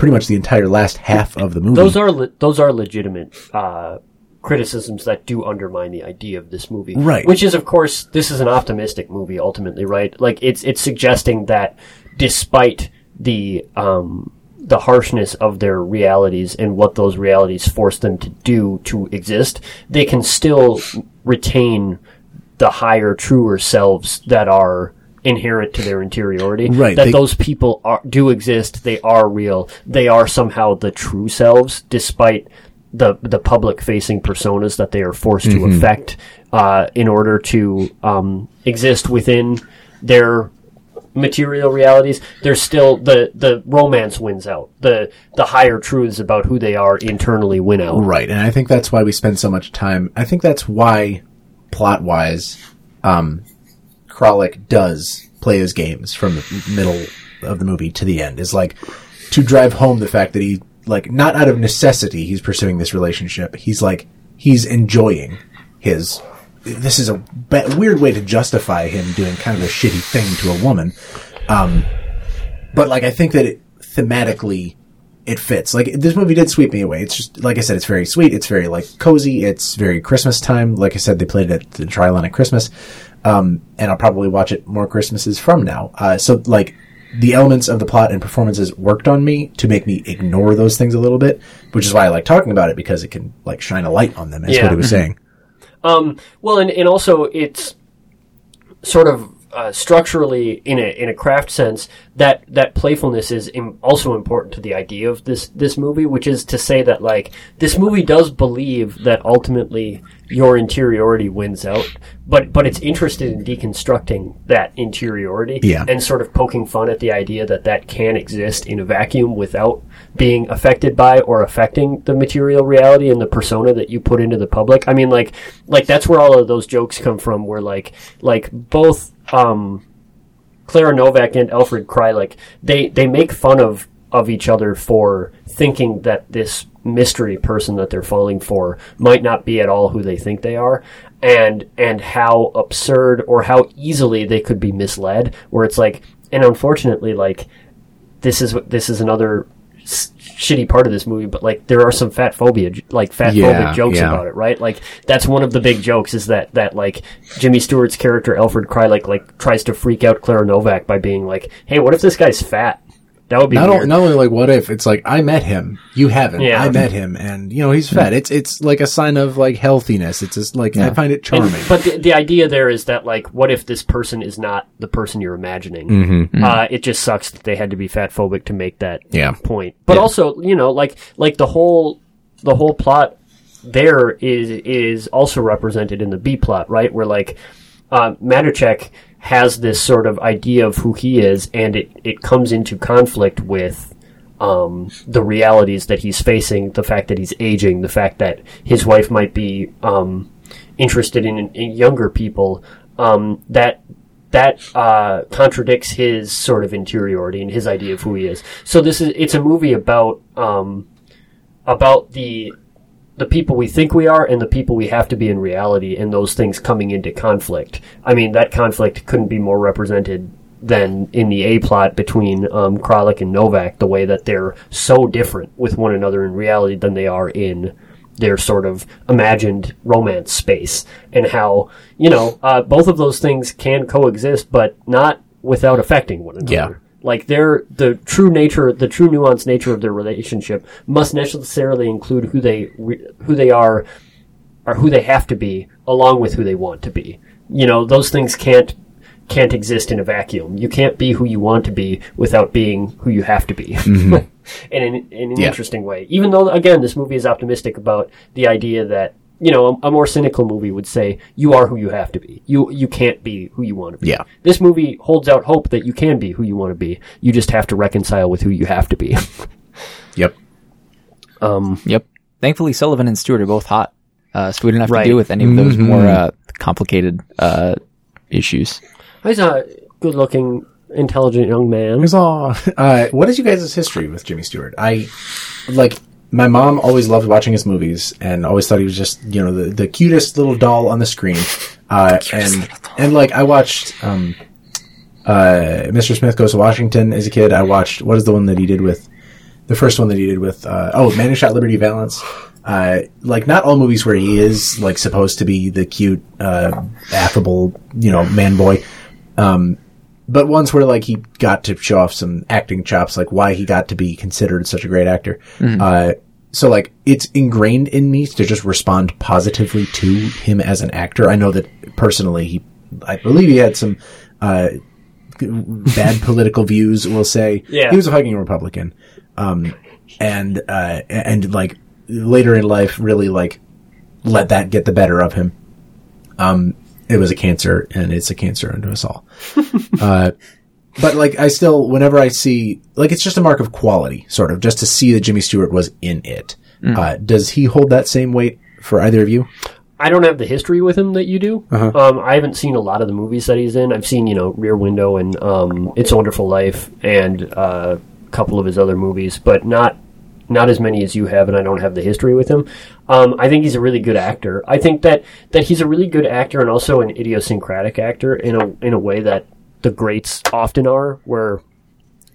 [SPEAKER 3] pretty much the entire last half of the movie.
[SPEAKER 2] Those are le- those are legitimate uh, criticisms that do undermine the idea of this movie,
[SPEAKER 3] Right.
[SPEAKER 2] Which is, of course, this is an optimistic movie ultimately, right? Like it's it's suggesting that despite the um, the harshness of their realities and what those realities force them to do to exist, they can still retain the higher, truer selves that are inherent to their interiority. *laughs*
[SPEAKER 3] Right,
[SPEAKER 2] That
[SPEAKER 3] they-
[SPEAKER 2] those people are do exist. They are real. They are somehow the true selves, despite the the public facing personas that they are forced
[SPEAKER 3] Mm-hmm.
[SPEAKER 2] to affect uh, in order to um, exist within their material realities. There's still the the romance wins out. The the higher truths about who they are internally win out.
[SPEAKER 3] Right, and I think that's why we spend so much time. I think that's why, plot wise, um, Kralik does play his games from the middle of the movie to the end. Is like to drive home the fact that he, like, not out of necessity, he's pursuing this relationship. He's like, he's enjoying his. This is a ba- weird way to justify him doing kind of a shitty thing to a woman. Um, but like, I think that it thematically it fits. Like this movie did sweep me away. It's just like I said, it's very sweet. It's very like cozy. It's very Christmas time. Like I said, they played it at the Trylon at Christmas, um, and I'll probably watch it more Christmases from now. Uh, so like the elements of the plot and performances worked on me to make me ignore those things a little bit, which is why I like talking about it because it can like shine a light on them. That's
[SPEAKER 2] Yeah.
[SPEAKER 3] what he was saying. *laughs*
[SPEAKER 2] Um, well, and, and also it's sort of uh, structurally in a in a craft sense that that playfulness is Im- also important to the idea of this this movie, which is to say that like this movie does believe that ultimately your interiority wins out, but but it's interested in deconstructing that interiority
[SPEAKER 3] Yeah.
[SPEAKER 2] and sort of poking fun at the idea that that can exist in a vacuum without being affected by or affecting the material reality and the persona that you put into the public. I mean, like, like that's where all of those jokes come from. Where like, like both um, Clara Novak and Alfred Cry, like they they make fun of of each other for thinking that this mystery person that they're falling for might not be at all who they think they are and and how absurd or how easily they could be misled where it's like and unfortunately like this is this is another s- shitty part of this movie but like there are some fat phobia like fat
[SPEAKER 3] Yeah,
[SPEAKER 2] phobic jokes
[SPEAKER 3] yeah.
[SPEAKER 2] about it right like that's one of the big jokes is that that like Jimmy Stewart's character Alfred Cry like like tries to freak out Clara Novak by being like hey what if this guy's fat that would be
[SPEAKER 3] Not,
[SPEAKER 2] weird.
[SPEAKER 3] o- not only like what if it's like I met him, you haven't.
[SPEAKER 2] Yeah.
[SPEAKER 3] I met him, and you know he's fat. It's it's like a sign of like healthiness. It's just like I find it
[SPEAKER 2] And-
[SPEAKER 3] charming.
[SPEAKER 2] but the, the idea there is that like, what if this person is not the person you're imagining?
[SPEAKER 3] Mm-hmm.
[SPEAKER 2] Uh, it just sucks that they had to be fat phobic to make that
[SPEAKER 3] Yeah.
[SPEAKER 2] point. But also, you know, like like the whole the whole plot there is is also represented in the B plot, right? Where like uh, Matuschek has this sort of idea of who he is, and it it comes into conflict with um, the realities that he's facing, the fact that he's aging, the fact that his wife might be um, interested in, in younger people, um, that that uh, contradicts his sort of interiority and his idea of who he is. So this is it's a movie about um, about the the people we think we are and the people we have to be in reality, and those things coming into conflict. I mean, that conflict couldn't be more represented than in the A plot between um, Kralik and Novak, the way that they're so different with one another in reality than they are in their sort of imagined romance space, and how you know uh, both of those things can coexist, but not without affecting one another.
[SPEAKER 3] Yeah.
[SPEAKER 2] Like their the true nature, the true nuanced nature of their relationship must necessarily include who they who they are, or who they have to be, along with who they want to be. You know, those things can't can't exist in a vacuum. You can't be who you want to be without being who you have to be. Mm-hmm. *laughs* in an, in an
[SPEAKER 3] Yeah.
[SPEAKER 2] interesting way. Even though, again, this movie is optimistic about the idea that you know a, a more cynical movie would say you are who you have to be. You you can't be who you want to be.
[SPEAKER 3] Yeah.
[SPEAKER 2] This movie holds out hope that you can be who you want to be. You just have to reconcile with who you have to be. *laughs*
[SPEAKER 3] yep.
[SPEAKER 4] Yep. Thankfully, Sullavan and Stewart are both hot, uh, so we didn't have
[SPEAKER 2] Right.
[SPEAKER 4] to deal with any of those more uh, complicated uh, issues.
[SPEAKER 2] He's a good-looking, intelligent young man.
[SPEAKER 3] Here's all. Uh, what is you guys' history with Jimmy Stewart? I like my mom always loved watching his movies and always thought he was just you know the, the cutest little doll on the screen. Uh, and and like I watched um, uh, Mr. Smith Goes to Washington as a kid. I watched what is the one that he did with the first one that he did with uh, oh Man Who Shot Liberty Valance. Uh, like not all movies where he is like supposed to be the cute, uh, affable, you know, man boy. Um, but ones where like he got to show off some acting chops, like why he got to be considered such a great actor. Uh, so like it's ingrained in me to just respond positively to him as an actor. I know that personally, he, I believe he had some uh, bad *laughs* political views. We'll say,
[SPEAKER 2] Yeah.
[SPEAKER 3] he was a fucking Republican, um, and uh, and like later in life, really like let that get the better of him. Um, it was a cancer, and it's a cancer unto us all. *laughs* uh, but like, I still, whenever I see, like, it's just a mark of quality, sort of, just to see that Jimmy Stewart was in it. Uh, does he hold that same weight for either of you?
[SPEAKER 2] I don't have the history with him that you do.
[SPEAKER 3] Uh-huh.
[SPEAKER 2] Um, I haven't seen a lot of the movies that he's in. I've seen, you know, Rear Window and um, It's a Wonderful Life and uh, a couple of his other movies, but not not as many as you have, and I don't have the history with him. Um, I think he's a really good actor. I think that, that he's a really good actor and also an idiosyncratic actor in a in a way that the greats often are, where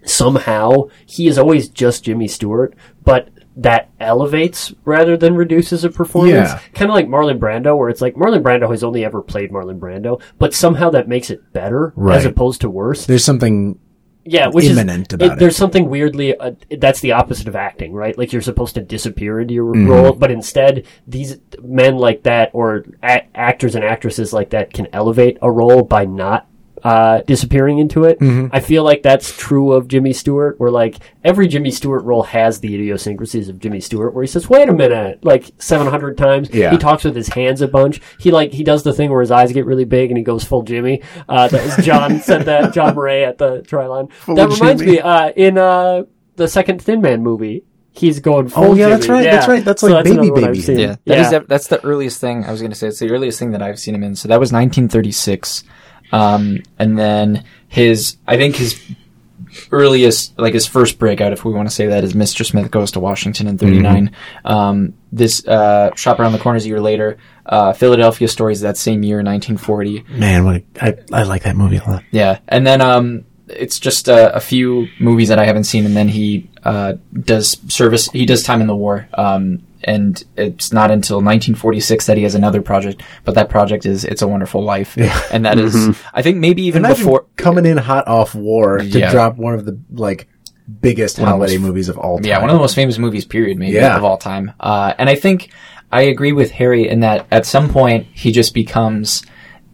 [SPEAKER 2] somehow he is always just Jimmy Stewart, but that elevates rather than reduces a performance.
[SPEAKER 3] Yeah.
[SPEAKER 2] Kind of like Marlon Brando, where it's like Marlon Brando has only ever played Marlon Brando, but somehow that makes it better
[SPEAKER 3] Right.
[SPEAKER 2] as opposed to worse.
[SPEAKER 3] There's something
[SPEAKER 2] yeah, which
[SPEAKER 3] imminent
[SPEAKER 2] is,
[SPEAKER 3] about it.
[SPEAKER 2] There's something weirdly uh, that's the opposite of acting, right? Like you're supposed to disappear into your
[SPEAKER 3] Mm-hmm.
[SPEAKER 2] role, but instead these men like that or a- actors and actresses like that can elevate a role by not uh, disappearing into it.
[SPEAKER 3] Mm-hmm.
[SPEAKER 2] I feel like that's true of Jimmy Stewart, where like every Jimmy Stewart role has the idiosyncrasies of Jimmy Stewart, where he says, "Wait a minute," like 700 times.
[SPEAKER 3] Yeah.
[SPEAKER 2] He talks with his hands a bunch. He like he does the thing where his eyes get really big and he goes full Jimmy. Uh, that was John *laughs* said that John Murray at the Trylon. that reminds
[SPEAKER 3] Jimmy.
[SPEAKER 2] me uh, in uh, the second Thin Man movie. He's going full
[SPEAKER 3] Oh, yeah,
[SPEAKER 2] Jimmy.
[SPEAKER 3] that's right, that's right. That's like
[SPEAKER 2] another
[SPEAKER 3] Baby
[SPEAKER 2] one I've
[SPEAKER 3] Baby.
[SPEAKER 2] seen.
[SPEAKER 4] Yeah, that is the- that's the earliest thing I was going to say. It's the earliest thing that I've seen him in. So that was 1936, um, and then his I think his earliest like his first breakout, if we want to say that, is Mr. Smith Goes to Washington in '39. Um, this uh, Shop Around the Corners a year later. Uh, Philadelphia Stories that same year, 1940.
[SPEAKER 3] Man, what a, I, I like that movie a lot.
[SPEAKER 4] Yeah, and then um, it's just uh, a few movies that I haven't seen, and then he uh, does service. He does time in the war, um, and it's not until 1946 that he has another project. But that project is "It's a Wonderful Life," and that is, I think, maybe even
[SPEAKER 3] Imagine
[SPEAKER 4] before.
[SPEAKER 3] coming in hot off war to
[SPEAKER 4] Yeah.
[SPEAKER 3] drop one of the like biggest
[SPEAKER 4] of the
[SPEAKER 3] holiday
[SPEAKER 4] most-
[SPEAKER 3] movies of all time.
[SPEAKER 4] Yeah, one of the most famous movies, period, maybe
[SPEAKER 3] Yeah.
[SPEAKER 4] of all time. Uh, and I think I agree with Harry in that at some point he just becomes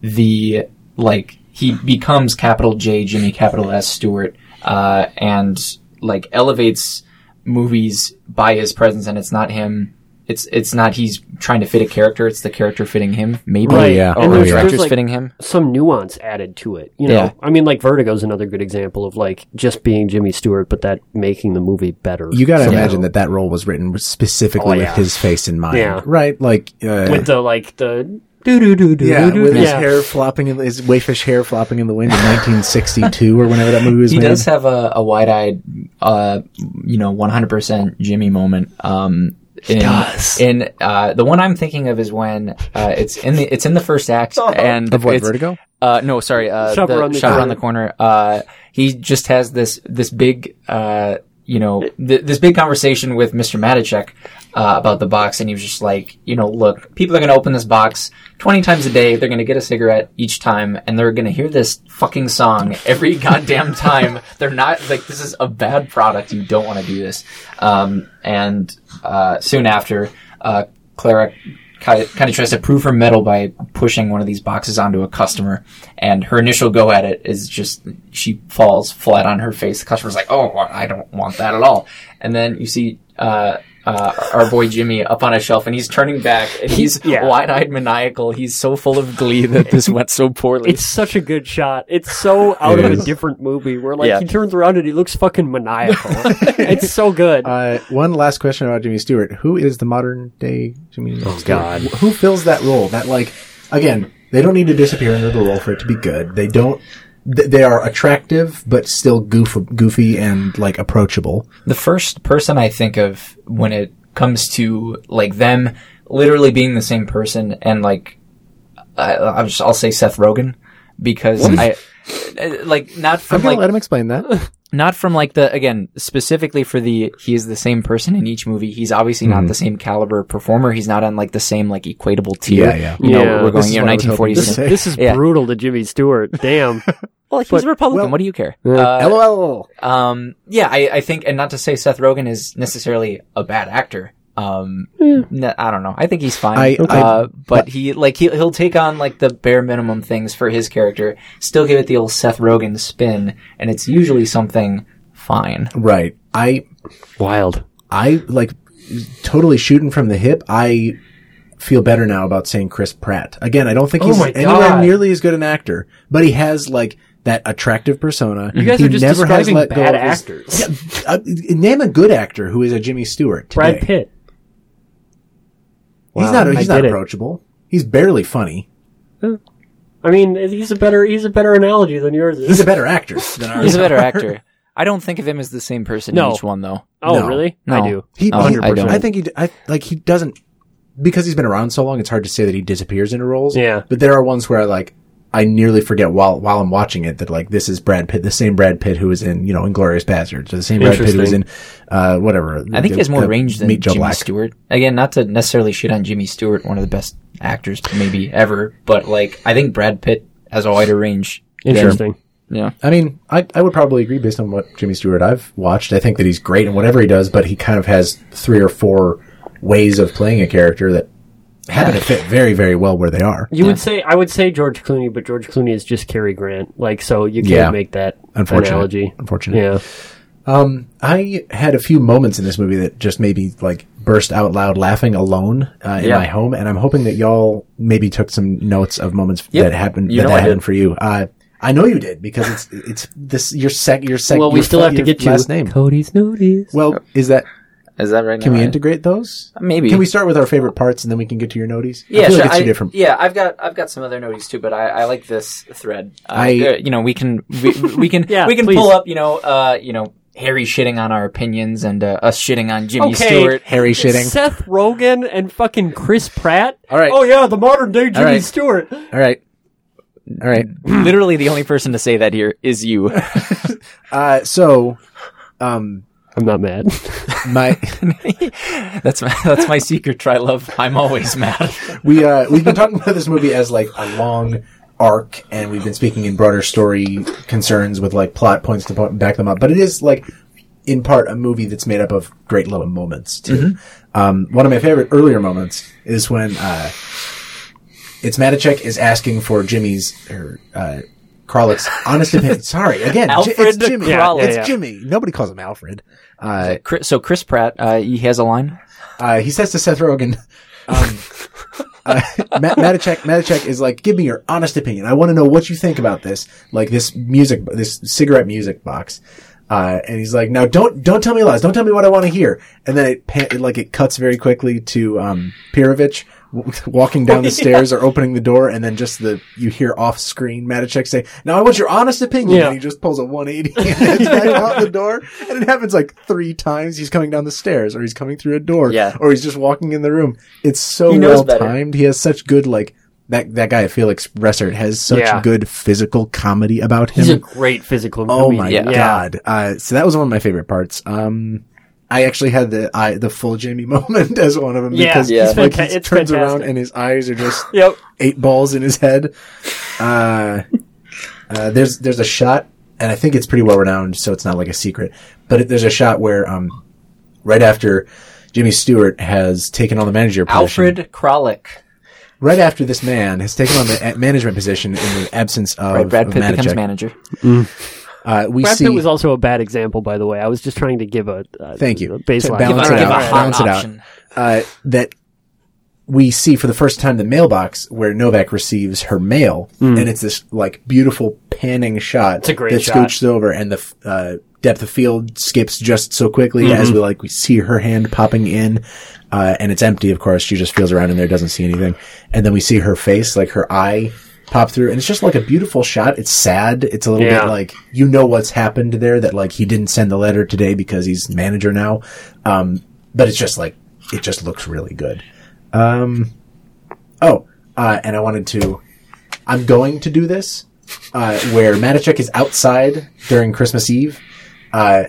[SPEAKER 4] the like he becomes capital J Jimmy capital S Stewart, uh, and like elevates movies by his presence, and it's not him. It's it's not he's trying to fit a character. It's the character fitting him, maybe.
[SPEAKER 2] Right.
[SPEAKER 3] yeah.
[SPEAKER 4] Or
[SPEAKER 3] And
[SPEAKER 4] the
[SPEAKER 3] there's-
[SPEAKER 4] director's
[SPEAKER 2] there's, like,
[SPEAKER 4] fitting him.
[SPEAKER 2] some nuance added to it. You know,
[SPEAKER 4] Yeah.
[SPEAKER 2] I mean, like Vertigo's another good example of like just being Jimmy Stewart, but that making the movie better.
[SPEAKER 3] You got to imagine that that role was written specifically
[SPEAKER 2] Oh, yeah.
[SPEAKER 3] with his face in mind,
[SPEAKER 2] Yeah.
[SPEAKER 3] right? Like, uh,
[SPEAKER 2] with the like the do do do do
[SPEAKER 3] yeah,
[SPEAKER 2] do
[SPEAKER 3] with his
[SPEAKER 2] yeah.
[SPEAKER 3] hair flopping in his wayfish hair flopping in the wind in 1962 or whenever that movie was made.
[SPEAKER 4] he
[SPEAKER 3] made.
[SPEAKER 4] does have a, a wide-eyed, uh, you know, 100% Jimmy moment. Um, in,
[SPEAKER 2] does.
[SPEAKER 4] In uh, the one I'm thinking of is when uh, it's in the it's in the first act and
[SPEAKER 3] Of what, Vertigo?
[SPEAKER 4] Uh, no, sorry, uh,
[SPEAKER 2] Shop
[SPEAKER 4] the
[SPEAKER 2] Around the
[SPEAKER 4] shop
[SPEAKER 2] Corner.
[SPEAKER 4] around the corner. Uh, he just has this this big, uh, you know, th- this big conversation with Mr. Matuschek uh, about the box, and he was just like, you know, look, people are going to open this box 20 times a day. They're going to get a cigarette each time, and they're going to hear this fucking song every *laughs* goddamn time. they're not like this is a bad product. You don't want to do this. Um, and uh, soon after, uh, Clara kind of, tries to prove her mettle by pushing one of these boxes onto a customer, and her initial go at it is just she falls flat on her face. The customer's like, "Oh, I don't want that at all," and then you see. Uh, uh, our boy Jimmy up on a shelf, and he's turning back, and he's
[SPEAKER 2] Yeah.
[SPEAKER 4] wide-eyed, maniacal. He's so full of glee that this went so poorly.
[SPEAKER 2] It's such a good shot. It's so *laughs* out
[SPEAKER 3] It
[SPEAKER 2] of
[SPEAKER 3] is.
[SPEAKER 2] a different movie where like
[SPEAKER 4] Yeah.
[SPEAKER 2] he turns around and he looks fucking maniacal. *laughs* it's so good.
[SPEAKER 3] Uh, one last question about Jimmy Stewart. Who is the modern day Jimmy Stewart?
[SPEAKER 2] God.
[SPEAKER 3] Who fills that role? That like, again, they don't need to disappear into the role for it to be good. They don't, th- they are attractive, but still goof, goofy and like approachable.
[SPEAKER 4] the first person I think of when it comes to like them literally being the same person and like I, I'll, just, I'll say Seth Rogen because I uh, like not
[SPEAKER 3] I'm
[SPEAKER 4] from
[SPEAKER 3] gonna
[SPEAKER 4] like
[SPEAKER 3] let him explain that. *laughs*
[SPEAKER 4] not from like the again specifically for the he is the same person in each movie. He's obviously not the same caliber performer. He's not on like the same like equatable tier.
[SPEAKER 3] Yeah, yeah.
[SPEAKER 4] You know,
[SPEAKER 2] Yeah.
[SPEAKER 4] we're
[SPEAKER 3] This
[SPEAKER 4] going
[SPEAKER 3] is
[SPEAKER 4] you know
[SPEAKER 3] what I was hoping
[SPEAKER 4] 1940s.
[SPEAKER 2] this, this is
[SPEAKER 4] Yeah.
[SPEAKER 2] brutal to Jimmy Stewart. Damn. *laughs*
[SPEAKER 4] Well, he's a Republican.
[SPEAKER 3] well-
[SPEAKER 4] what do you care? Uh,
[SPEAKER 3] LOL.
[SPEAKER 4] Um, yeah, I, I think, and not to say Seth Rogen is necessarily a bad actor. Um, n- I don't know. I think he's fine.
[SPEAKER 3] I- I-
[SPEAKER 4] uh, but he like he he'll take on like the bare minimum things for his character, still give it the old Seth Rogen spin, and it's usually something fine.
[SPEAKER 3] Right. I,
[SPEAKER 2] Wild.
[SPEAKER 3] I like totally shooting from the hip. I feel better now about saying Chris Pratt. Again, I don't think
[SPEAKER 2] Oh
[SPEAKER 3] he's
[SPEAKER 2] my
[SPEAKER 3] anywhere nearly as good an actor, but he has like that attractive persona.
[SPEAKER 2] You guys
[SPEAKER 3] he
[SPEAKER 2] are just
[SPEAKER 3] never has
[SPEAKER 2] describing
[SPEAKER 3] let go
[SPEAKER 2] bad
[SPEAKER 3] of his-
[SPEAKER 2] actors.
[SPEAKER 3] Yeah, uh, name a good actor who is a Jimmy Stewart. Today.
[SPEAKER 2] Brad Pitt.
[SPEAKER 3] He's
[SPEAKER 2] Wow,
[SPEAKER 3] not.
[SPEAKER 2] I
[SPEAKER 3] He's not
[SPEAKER 2] did it.
[SPEAKER 3] approachable. He's barely funny.
[SPEAKER 2] I mean, he's a better he's a better analogy than yours is.
[SPEAKER 3] He's a better actor *laughs* than ours.
[SPEAKER 4] He's a better actor. I don't think of him as the same person
[SPEAKER 2] No.
[SPEAKER 4] in each one, though.
[SPEAKER 2] oh,
[SPEAKER 3] No.
[SPEAKER 2] really?
[SPEAKER 4] No.
[SPEAKER 2] I do.
[SPEAKER 3] He,
[SPEAKER 4] Oh,
[SPEAKER 3] he-
[SPEAKER 4] I don't.
[SPEAKER 3] I think he. d- I, like he doesn't because he's been around so long. It's hard to say that he disappears into roles.
[SPEAKER 2] Yeah.
[SPEAKER 3] but there are ones where like I nearly forget while while I'm watching it that like this is Brad Pitt, the same Brad Pitt who was in you know Inglourious Basterds, or the same Brad Pitt who was in uh, whatever.
[SPEAKER 4] I think he has more range than Jimmy
[SPEAKER 3] Black.
[SPEAKER 4] Stewart. Again, not to necessarily shit on Jimmy Stewart, one of the best actors maybe ever, but like I think Brad Pitt has a wider range. than-
[SPEAKER 2] Interesting.
[SPEAKER 4] Yeah.
[SPEAKER 3] I mean, I, I would probably agree based on what Jimmy Stewart I've watched. I think that he's great in whatever he does, but he kind of has three or four ways of playing a character that happen to fit very, very well where they are.
[SPEAKER 2] You would say I would say George Clooney, but George Clooney is just Cary Grant. Like so, you can't
[SPEAKER 3] Yeah.
[SPEAKER 2] make that
[SPEAKER 3] Unfortunate.
[SPEAKER 2] analogy.
[SPEAKER 3] Unfortunate.
[SPEAKER 2] Yeah.
[SPEAKER 3] I had a few moments in this movie that just made me like burst out loud laughing alone uh, in
[SPEAKER 4] Yeah.
[SPEAKER 3] my home, and I'm hoping that y'all maybe took some notes of moments
[SPEAKER 4] Yep.
[SPEAKER 3] that happened
[SPEAKER 4] You
[SPEAKER 3] that, that happened for you. Uh, I know you did because it's it's this your sec your sec.
[SPEAKER 2] Well, we still have to get to
[SPEAKER 3] last name.
[SPEAKER 2] Cody's noties.
[SPEAKER 3] Well, is that
[SPEAKER 4] Is that right?
[SPEAKER 3] can
[SPEAKER 4] now?
[SPEAKER 3] we
[SPEAKER 4] I-
[SPEAKER 3] integrate those?
[SPEAKER 4] Maybe.
[SPEAKER 3] Can we start with our favorite parts and then we can get to your noties?
[SPEAKER 4] Yeah,
[SPEAKER 3] I feel
[SPEAKER 4] sure,
[SPEAKER 3] like it's
[SPEAKER 4] I,
[SPEAKER 3] different.
[SPEAKER 4] Yeah, I've got I've got some other noties too, but I, I like this thread. Uh,
[SPEAKER 3] I-
[SPEAKER 4] uh, you know we can we, we can *laughs*
[SPEAKER 2] Yeah,
[SPEAKER 4] we can
[SPEAKER 2] please.
[SPEAKER 4] pull up you know uh you know Harry shitting on our opinions and uh, us shitting on Jimmy
[SPEAKER 2] Okay.
[SPEAKER 4] Stewart.
[SPEAKER 3] Harry shitting.
[SPEAKER 2] Seth Rogen and fucking Chris Pratt.
[SPEAKER 3] All right.
[SPEAKER 2] Oh yeah, the modern day Jimmy
[SPEAKER 3] right.
[SPEAKER 2] Stewart.
[SPEAKER 3] All right, all right. *clears throat*
[SPEAKER 4] Literally, the only person to say that here is you. *laughs*
[SPEAKER 3] Uh, so, um,
[SPEAKER 2] I'm not mad. *laughs*
[SPEAKER 3] my *laughs*
[SPEAKER 4] that's my that's my secret. Try love. I'm always mad. *laughs*
[SPEAKER 3] we uh we've been talking about this movie as like a long arc and we've been speaking in broader story concerns with like plot points to back them up but it is like in part a movie that's made up of great little moments too um one of my favorite earlier moments is when uh it's Matuschek is asking for Jimmy's or uh Kralik honest opinion. *laughs* Sorry, again,
[SPEAKER 4] Alfred
[SPEAKER 3] it's Jimmy.
[SPEAKER 4] Kralik.
[SPEAKER 3] it's
[SPEAKER 2] Yeah, yeah.
[SPEAKER 3] Jimmy. Nobody calls him Alfred. Uh,
[SPEAKER 4] Chris, so Chris Pratt, uh, he has a line.
[SPEAKER 3] uh, he says to Seth Rogen, um, *laughs* uh, Matt, Matuschek, Matuschek is like, give me your honest opinion. I want to know what you think about this, like this music, this cigarette music box. Uh, and he's like, now don't, don't tell me lies. Don't tell me what I want to hear. And then it, pan- it like, it cuts very quickly to, um, Pirovitch w- *laughs* walking down the *laughs* stairs or opening the door. And then just the, you hear off screen Matuschek say, now I want your honest opinion.
[SPEAKER 2] Yeah.
[SPEAKER 3] And he just pulls a 180 *laughs* and heads back out the door. And it happens like three times. He's coming down the stairs or he's coming through a door
[SPEAKER 4] Yeah.
[SPEAKER 3] or he's just walking in the room. It's so well timed. He has such good like that that guy Felix Bressart has such
[SPEAKER 2] Yeah.
[SPEAKER 3] good physical comedy about him.
[SPEAKER 2] He's a great physical.
[SPEAKER 3] oh
[SPEAKER 2] comedian.
[SPEAKER 3] my
[SPEAKER 4] Yeah.
[SPEAKER 3] god! Uh, so that was one of my favorite parts. Um, I actually had the I, the full Jamie *laughs* moment as one of them
[SPEAKER 2] Yeah,
[SPEAKER 3] because
[SPEAKER 4] Yeah.
[SPEAKER 3] like he
[SPEAKER 2] it's
[SPEAKER 3] turns
[SPEAKER 2] fantastic.
[SPEAKER 3] around and his eyes are just *laughs*
[SPEAKER 2] Yep.
[SPEAKER 3] eight balls in his head. Uh, uh, there's there's a shot, and I think it's pretty well renowned, so it's not like a secret. But it, there's a shot where um, right after Jimmy Stewart has taken on the manager position,
[SPEAKER 4] Alfred Kralik.
[SPEAKER 3] Right after this man has taken on the management position in the absence of,
[SPEAKER 4] Right, Brad
[SPEAKER 3] of
[SPEAKER 4] Pitt becomes
[SPEAKER 3] Matuschek,
[SPEAKER 4] manager.
[SPEAKER 3] uh, we
[SPEAKER 2] Brad
[SPEAKER 3] see.
[SPEAKER 2] Pitt was also a bad example, by the way. I was just trying to give a, a
[SPEAKER 3] Thank you.
[SPEAKER 2] a baseline.
[SPEAKER 3] To balance
[SPEAKER 4] Give
[SPEAKER 3] it
[SPEAKER 4] a- give a
[SPEAKER 3] out. balance it out. Uh, that we see for the first time the mailbox where Novak receives her mail, and it's this like beautiful panning shot. It's
[SPEAKER 2] a great
[SPEAKER 3] that
[SPEAKER 2] shot.
[SPEAKER 3] scooches over, and the uh, depth of field skips just so quickly as we like we see her hand popping in, uh, and it's empty. Of course, she just feels around in there, doesn't see anything, and then we see her face, like her eye. Pop through, and it's just like a beautiful shot. It's sad. It's a little
[SPEAKER 2] Yeah.
[SPEAKER 3] bit like you know what's happened there. That like he didn't send the letter today because he's manager now. Um, but it's just like it just looks really good. Um, oh, uh, and I wanted to. I'm going to do this uh, where Matuschek is outside during Christmas Eve. Uh,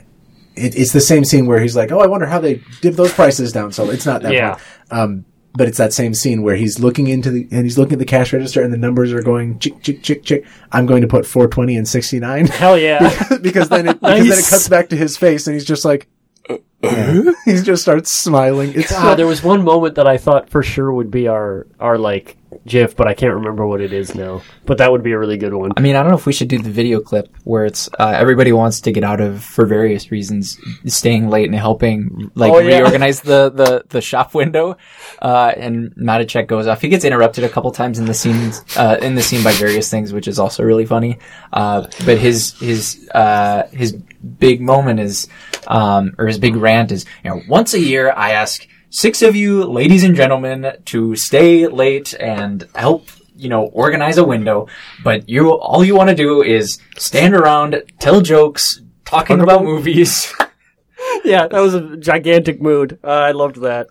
[SPEAKER 3] it, it's the same scene where he's like, "Oh, I wonder how they did those prices down." So it's not that
[SPEAKER 2] Yeah.
[SPEAKER 3] one. Um, but it's that same scene where he's looking into the and he's looking at the cash register and the numbers are going chick chick chick chick. I'm going to put 420 and 69
[SPEAKER 2] Hell yeah. *laughs*
[SPEAKER 3] because then it, because then it cuts back to his face and he's just like. *laughs* he just starts smiling. It's
[SPEAKER 2] Uh, there was one moment that I thought for sure would be our our like GIF, but I can't remember what it is now. But that would be a really good one.
[SPEAKER 4] I mean, I don't know if we should do the video clip where it's uh, everybody wants to get out of for various reasons, staying late and helping like
[SPEAKER 2] Oh, yeah.
[SPEAKER 4] reorganize the, the, the shop window. Uh, and Matuschek goes off. He gets interrupted a couple times in the scenes uh, in the scene by various things, which is also really funny. Uh, but his his uh, his big moment is um, or his big rant is you know once a year I ask six of you ladies and gentlemen to stay late and help you know, organize a window, but you all you want to do is stand around, tell jokes, talking about *laughs* movies.
[SPEAKER 2] yeah, that was a gigantic mood. Uh, I loved that.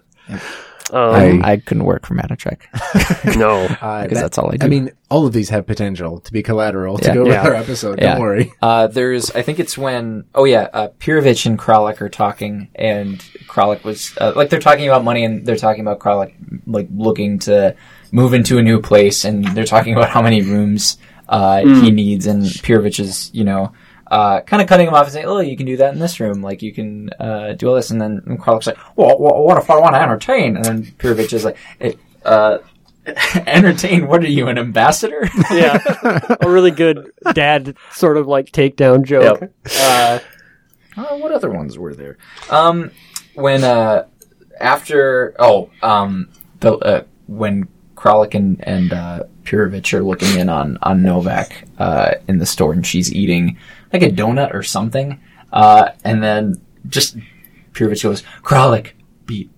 [SPEAKER 2] Um,
[SPEAKER 4] I couldn't work for Matuschek *laughs*
[SPEAKER 2] no. *laughs*
[SPEAKER 3] Uh,
[SPEAKER 4] because that's all I do.
[SPEAKER 3] I mean, all of these have potential to be collateral to
[SPEAKER 4] Yeah.
[SPEAKER 3] go
[SPEAKER 2] Yeah.
[SPEAKER 3] with our episode.
[SPEAKER 4] Yeah.
[SPEAKER 3] Don't worry.
[SPEAKER 4] Uh, there's, I think it's when, oh yeah, uh, Pirovitch and Kralik are talking, and Kralik was, uh, like, they're talking about money, and they're talking about Kralik, like, looking to move into a new place, and they're talking about how many rooms, uh, he needs, and Pirovitch is, you know, uh, kind of cutting him off and saying, "Oh, you can do that in this room. Like you can uh, do all this." And then Kralik's like, "Well, wha- what if I want to entertain?" And then Pirovitch is like, "Eh, uh, *laughs* "Entertain? What are you, an ambassador?" *laughs*
[SPEAKER 2] yeah, a really good dad sort of like takedown joke.
[SPEAKER 4] Yep.
[SPEAKER 2] Uh,
[SPEAKER 4] Uh, what other ones were there? Um, when uh, after oh um the uh, when Kralik and and uh, Pirovitch are looking in on on Novak uh, in the store and she's eating like a donut or something, uh, and then just Pirovitch goes Kralik beat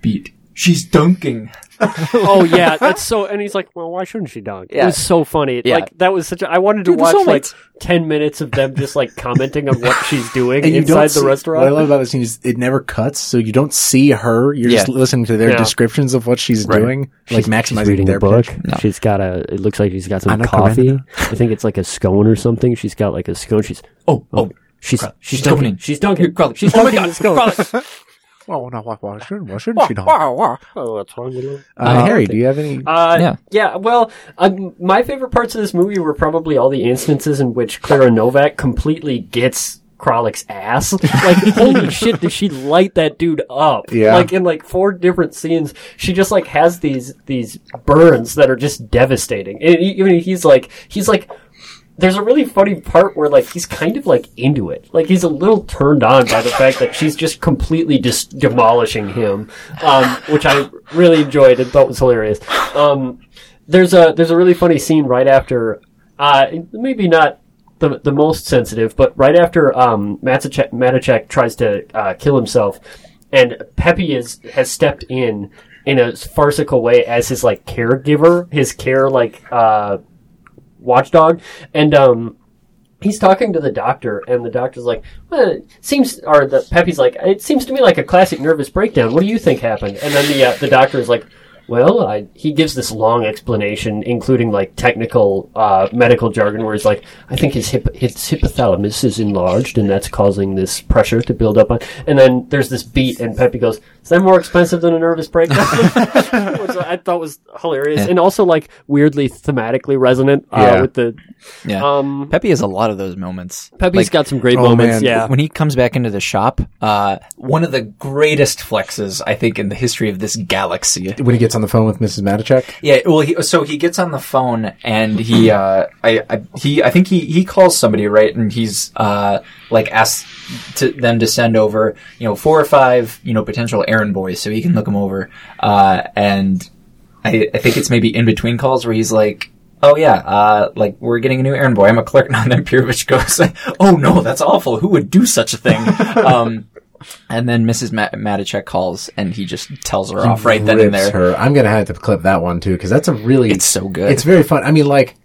[SPEAKER 4] beat she's dunking. *laughs*
[SPEAKER 2] oh yeah, that's so. And he's like, "Well, why shouldn't she dunk?" It
[SPEAKER 4] Yeah.
[SPEAKER 2] was so funny.
[SPEAKER 4] Yeah.
[SPEAKER 2] Like that was such. a... I wanted to
[SPEAKER 4] Dude, the
[SPEAKER 2] watch like
[SPEAKER 4] soulmates.
[SPEAKER 2] ten minutes of them just like commenting on what she's doing *laughs*
[SPEAKER 3] And you
[SPEAKER 2] inside
[SPEAKER 3] don't
[SPEAKER 2] the
[SPEAKER 3] see-
[SPEAKER 2] restaurant.
[SPEAKER 3] What I love about this scene is it never cuts, so you don't see her. You're just
[SPEAKER 4] Yeah.
[SPEAKER 3] listening to their
[SPEAKER 2] Yeah.
[SPEAKER 3] descriptions of what she's
[SPEAKER 4] Right.
[SPEAKER 3] doing, like
[SPEAKER 2] She's
[SPEAKER 3] maximizing
[SPEAKER 2] reading
[SPEAKER 3] their
[SPEAKER 2] a book.
[SPEAKER 3] pitch.
[SPEAKER 4] No.
[SPEAKER 2] She's got a. It looks like she's got some
[SPEAKER 3] Anna
[SPEAKER 2] coffee.
[SPEAKER 3] Karenina.
[SPEAKER 2] I think it's like a scone or something. She's got like a scone. She's
[SPEAKER 4] Oh oh.
[SPEAKER 2] she's she's,
[SPEAKER 4] she's
[SPEAKER 2] dunking.
[SPEAKER 4] dunking.
[SPEAKER 2] She's dunking.
[SPEAKER 4] Kralik.
[SPEAKER 2] She's
[SPEAKER 4] Oh my
[SPEAKER 2] dunking
[SPEAKER 4] God,
[SPEAKER 2] the scone.
[SPEAKER 4] Kralik.
[SPEAKER 3] Well, no, why, why shouldn't, why shouldn't she? Not?
[SPEAKER 2] Oh, what's wrong with her?
[SPEAKER 3] Uh, Harry, do you have any?
[SPEAKER 2] Uh,
[SPEAKER 4] Yeah.
[SPEAKER 2] yeah. Well, um, my favorite parts of this movie were probably all the instances in which Clara Novak completely gets Kralik's ass. *laughs* Like, holy shit, does she light that dude up?
[SPEAKER 3] Yeah.
[SPEAKER 2] Like in like four different scenes, she just like has these these burns that are just devastating. And even he's like he's like. There's a really funny part where like he's kind of like into it. Like he's a little turned on by the fact that she's just completely just demolishing him, um, which I really enjoyed and thought was hilarious. Um, there's a there's a really funny scene right after, uh, maybe not the the most sensitive, but right after um, Matuschek tries to uh, kill himself, and Pepe is has stepped in in a farcical way as his like caregiver, his care like uh, watchdog, and um, he's talking to the doctor, and the doctor's like, well, it seems, or the Pepe's like, it seems to me like a classic nervous breakdown. What do you think happened? And then the uh, the doctor is like, well, I, he gives this long explanation, including like technical uh, medical jargon, where he's like, I think his hip his hypothalamus is enlarged, and that's causing this pressure to build up. On. And then there's this beat, and Pepe goes, "Is that more expensive than a nervous breakdown?" *laughs* *laughs* Which I thought was hilarious,
[SPEAKER 4] Yeah.
[SPEAKER 2] and also like weirdly thematically resonant uh,
[SPEAKER 3] Yeah.
[SPEAKER 2] with the
[SPEAKER 4] Yeah.
[SPEAKER 2] um.
[SPEAKER 4] Pepe has a lot of those moments.
[SPEAKER 2] Pepe's
[SPEAKER 4] Like,
[SPEAKER 2] got some great
[SPEAKER 3] oh,
[SPEAKER 2] moments.
[SPEAKER 3] man.
[SPEAKER 2] Yeah.
[SPEAKER 4] when he comes back into the shop, uh, one of the greatest flexes I think in the history of this galaxy.
[SPEAKER 3] when he gets on the phone with Mrs. Matuschek?
[SPEAKER 4] Yeah, well, he, so he gets on the phone and he, uh, I, I, he, I think he, he calls somebody, right? And he's, uh, like asks to them to send over, you know, four or five, you know, potential errand boys so he can look them over. Uh, and I, I think it's maybe in between calls where he's like, Oh yeah, uh, like we're getting a new errand boy. I'm a clerk *laughs* now. And then Pirovitch goes, "Oh no, that's awful. Who would do such a thing?" *laughs* um, and then Mrs. Ma- Matuschek calls, and he just tells her off right then and there.
[SPEAKER 3] Her. I'm gonna have to clip that one too because that's a really.
[SPEAKER 4] It's so good.
[SPEAKER 3] It's very fun. I mean, like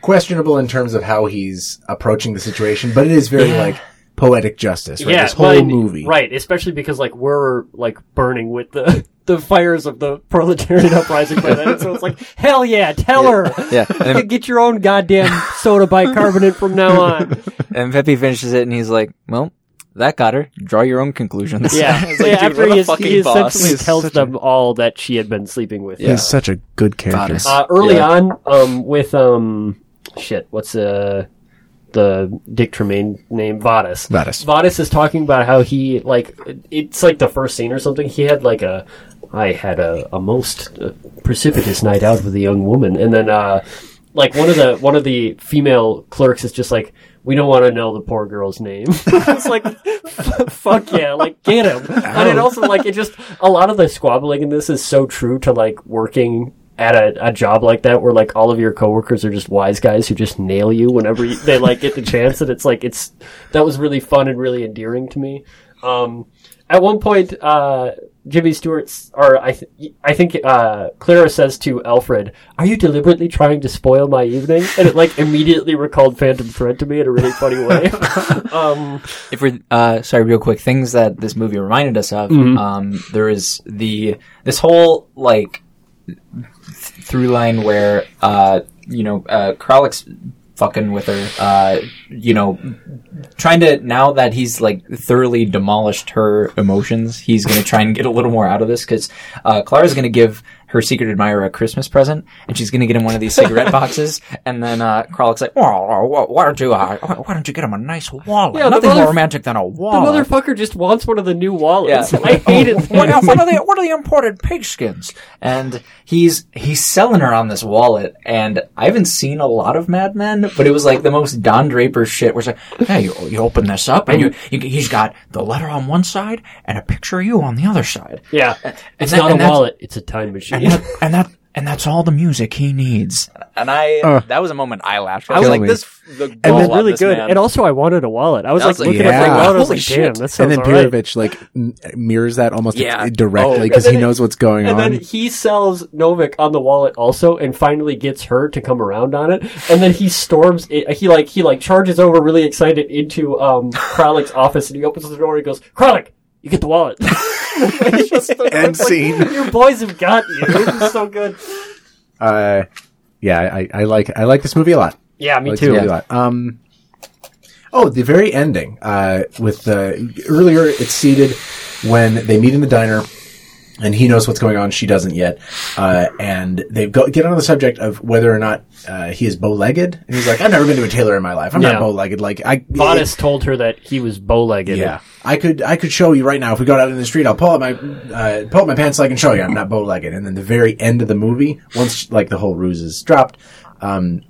[SPEAKER 3] questionable in terms of how he's approaching the situation, but it is very
[SPEAKER 4] Yeah.
[SPEAKER 3] like poetic justice. Right?
[SPEAKER 2] yeah,
[SPEAKER 3] this whole
[SPEAKER 2] well,
[SPEAKER 3] movie,
[SPEAKER 2] right? Especially because like we're like burning with the *laughs* the fires of the proletarian *laughs* uprising by then, so it's like hell yeah, tell her,
[SPEAKER 4] Yeah, and
[SPEAKER 2] get your own goddamn soda bicarbonate from now on. *laughs*
[SPEAKER 4] and Pepe finishes it, and he's like, "Well, that got her. Draw your own conclusions."
[SPEAKER 2] Yeah,
[SPEAKER 4] It's like,
[SPEAKER 2] yeah
[SPEAKER 4] dude,
[SPEAKER 2] after he, is-
[SPEAKER 4] fucking
[SPEAKER 2] he
[SPEAKER 4] boss.
[SPEAKER 2] essentially
[SPEAKER 3] He's
[SPEAKER 2] tells
[SPEAKER 3] such
[SPEAKER 2] them all that she had been sleeping with.
[SPEAKER 4] Yeah.
[SPEAKER 3] He's such a good character.
[SPEAKER 2] Uh, early
[SPEAKER 4] Yeah.
[SPEAKER 2] on, um, with um, shit, what's uh, the Dick Tremaine name? Vadas.
[SPEAKER 3] Vadas.
[SPEAKER 2] Vadas is talking about how he like it's like the first scene or something. He had like a, I had a, a most uh, precipitous night out with a young woman, and then uh, like one of the one of the female clerks is just like. We don't want to know the poor girl's name. *laughs* it's like, f- fuck yeah, like get him. And it also like it just a lot of the squabbling in this is so true to like working at a, a job like that where like all of your coworkers are just wise guys who just nail you whenever you, they like get the chance and it's like it's that was really fun and really endearing to me. Um at one point uh Jimmy Stewart's or I th- I think uh Clara says to Alfred are you deliberately trying to spoil my evening? And it like immediately recalled Phantom Thread to me in a really funny way. *laughs* Um
[SPEAKER 4] if we're uh sorry real quick things that this movie reminded us of um there is the this whole like through line where uh you know uh Kralik's fucking with her uh you know trying to now that he's like thoroughly demolished her emotions he's to try and get a little more out of this cuz uh Clara's to give her secret admirer a Christmas present, and she's gonna get him one of these cigarette *laughs* boxes, and then uh, Kralik's like, "Oh, why- why don't you, uh, why don't you get him a nice wallet?
[SPEAKER 2] Yeah,
[SPEAKER 4] Nothing
[SPEAKER 2] mother-
[SPEAKER 4] more romantic than a wallet.
[SPEAKER 2] The motherfucker just wants one of the new wallets.
[SPEAKER 4] Yeah. *laughs*
[SPEAKER 2] I hated
[SPEAKER 4] what,
[SPEAKER 2] that.
[SPEAKER 4] what are the what are the imported pigskins? And he's he's selling her on this wallet, and I haven't seen a lot of Mad Men, but it was like the most Don Draper shit. Where it's like, hey, you, you open this up, and you, you he's got the letter on one side and a picture of you on the other side.
[SPEAKER 2] Yeah, it's
[SPEAKER 4] that-
[SPEAKER 2] not a wallet; it's a time machine.
[SPEAKER 4] And that, and that and that's all the music he needs. And I that was a moment I laughed. I was like,
[SPEAKER 3] me.
[SPEAKER 4] this the
[SPEAKER 2] It
[SPEAKER 4] goal
[SPEAKER 2] was really
[SPEAKER 4] this
[SPEAKER 2] good,
[SPEAKER 4] man.
[SPEAKER 2] and also I wanted a wallet. I was
[SPEAKER 4] That
[SPEAKER 2] like
[SPEAKER 4] was like,
[SPEAKER 2] looking at
[SPEAKER 3] yeah.
[SPEAKER 2] the wallet. I was
[SPEAKER 4] Holy
[SPEAKER 2] like,
[SPEAKER 4] shit.
[SPEAKER 2] "Damn, that
[SPEAKER 3] and then
[SPEAKER 2] alright."
[SPEAKER 3] Pirovitch like mirrors that almost
[SPEAKER 4] Yeah.
[SPEAKER 3] directly
[SPEAKER 4] Oh.
[SPEAKER 3] because
[SPEAKER 2] And
[SPEAKER 3] he knows what's going
[SPEAKER 2] And
[SPEAKER 3] on.
[SPEAKER 2] And then he sells Novak on the wallet also, and finally gets her to come around on it. And then he storms. It, he like he like charges over, really excited, into um Kralik's *laughs* office, and he opens the door. and He goes, Kralik, you get the wallet." *laughs*
[SPEAKER 3] End
[SPEAKER 2] like,
[SPEAKER 3] scene.
[SPEAKER 2] Your boys have got you. It's so good.
[SPEAKER 3] uh, yeah, I, I like I like this movie a lot.
[SPEAKER 2] Yeah, me
[SPEAKER 3] like
[SPEAKER 2] too.
[SPEAKER 3] this lot. Um, oh, the very ending. Uh, with the earlier, it's seated when they meet in the diner. And he knows what's going on. She doesn't yet. Uh, and they go, get on the subject of whether or not uh, he is bow-legged. And he's like, "I've never been to a tailor in my life. I'm
[SPEAKER 2] Yeah.
[SPEAKER 3] not bow-legged. Like I,
[SPEAKER 2] Bonus told her that he was bow-legged.
[SPEAKER 3] Yeah, I could I could show you right now if we go out in the street. I'll pull up my uh, pull up my pants so I can show you I'm not bow legged. And then the very end of the movie, once like the whole ruse is dropped, um,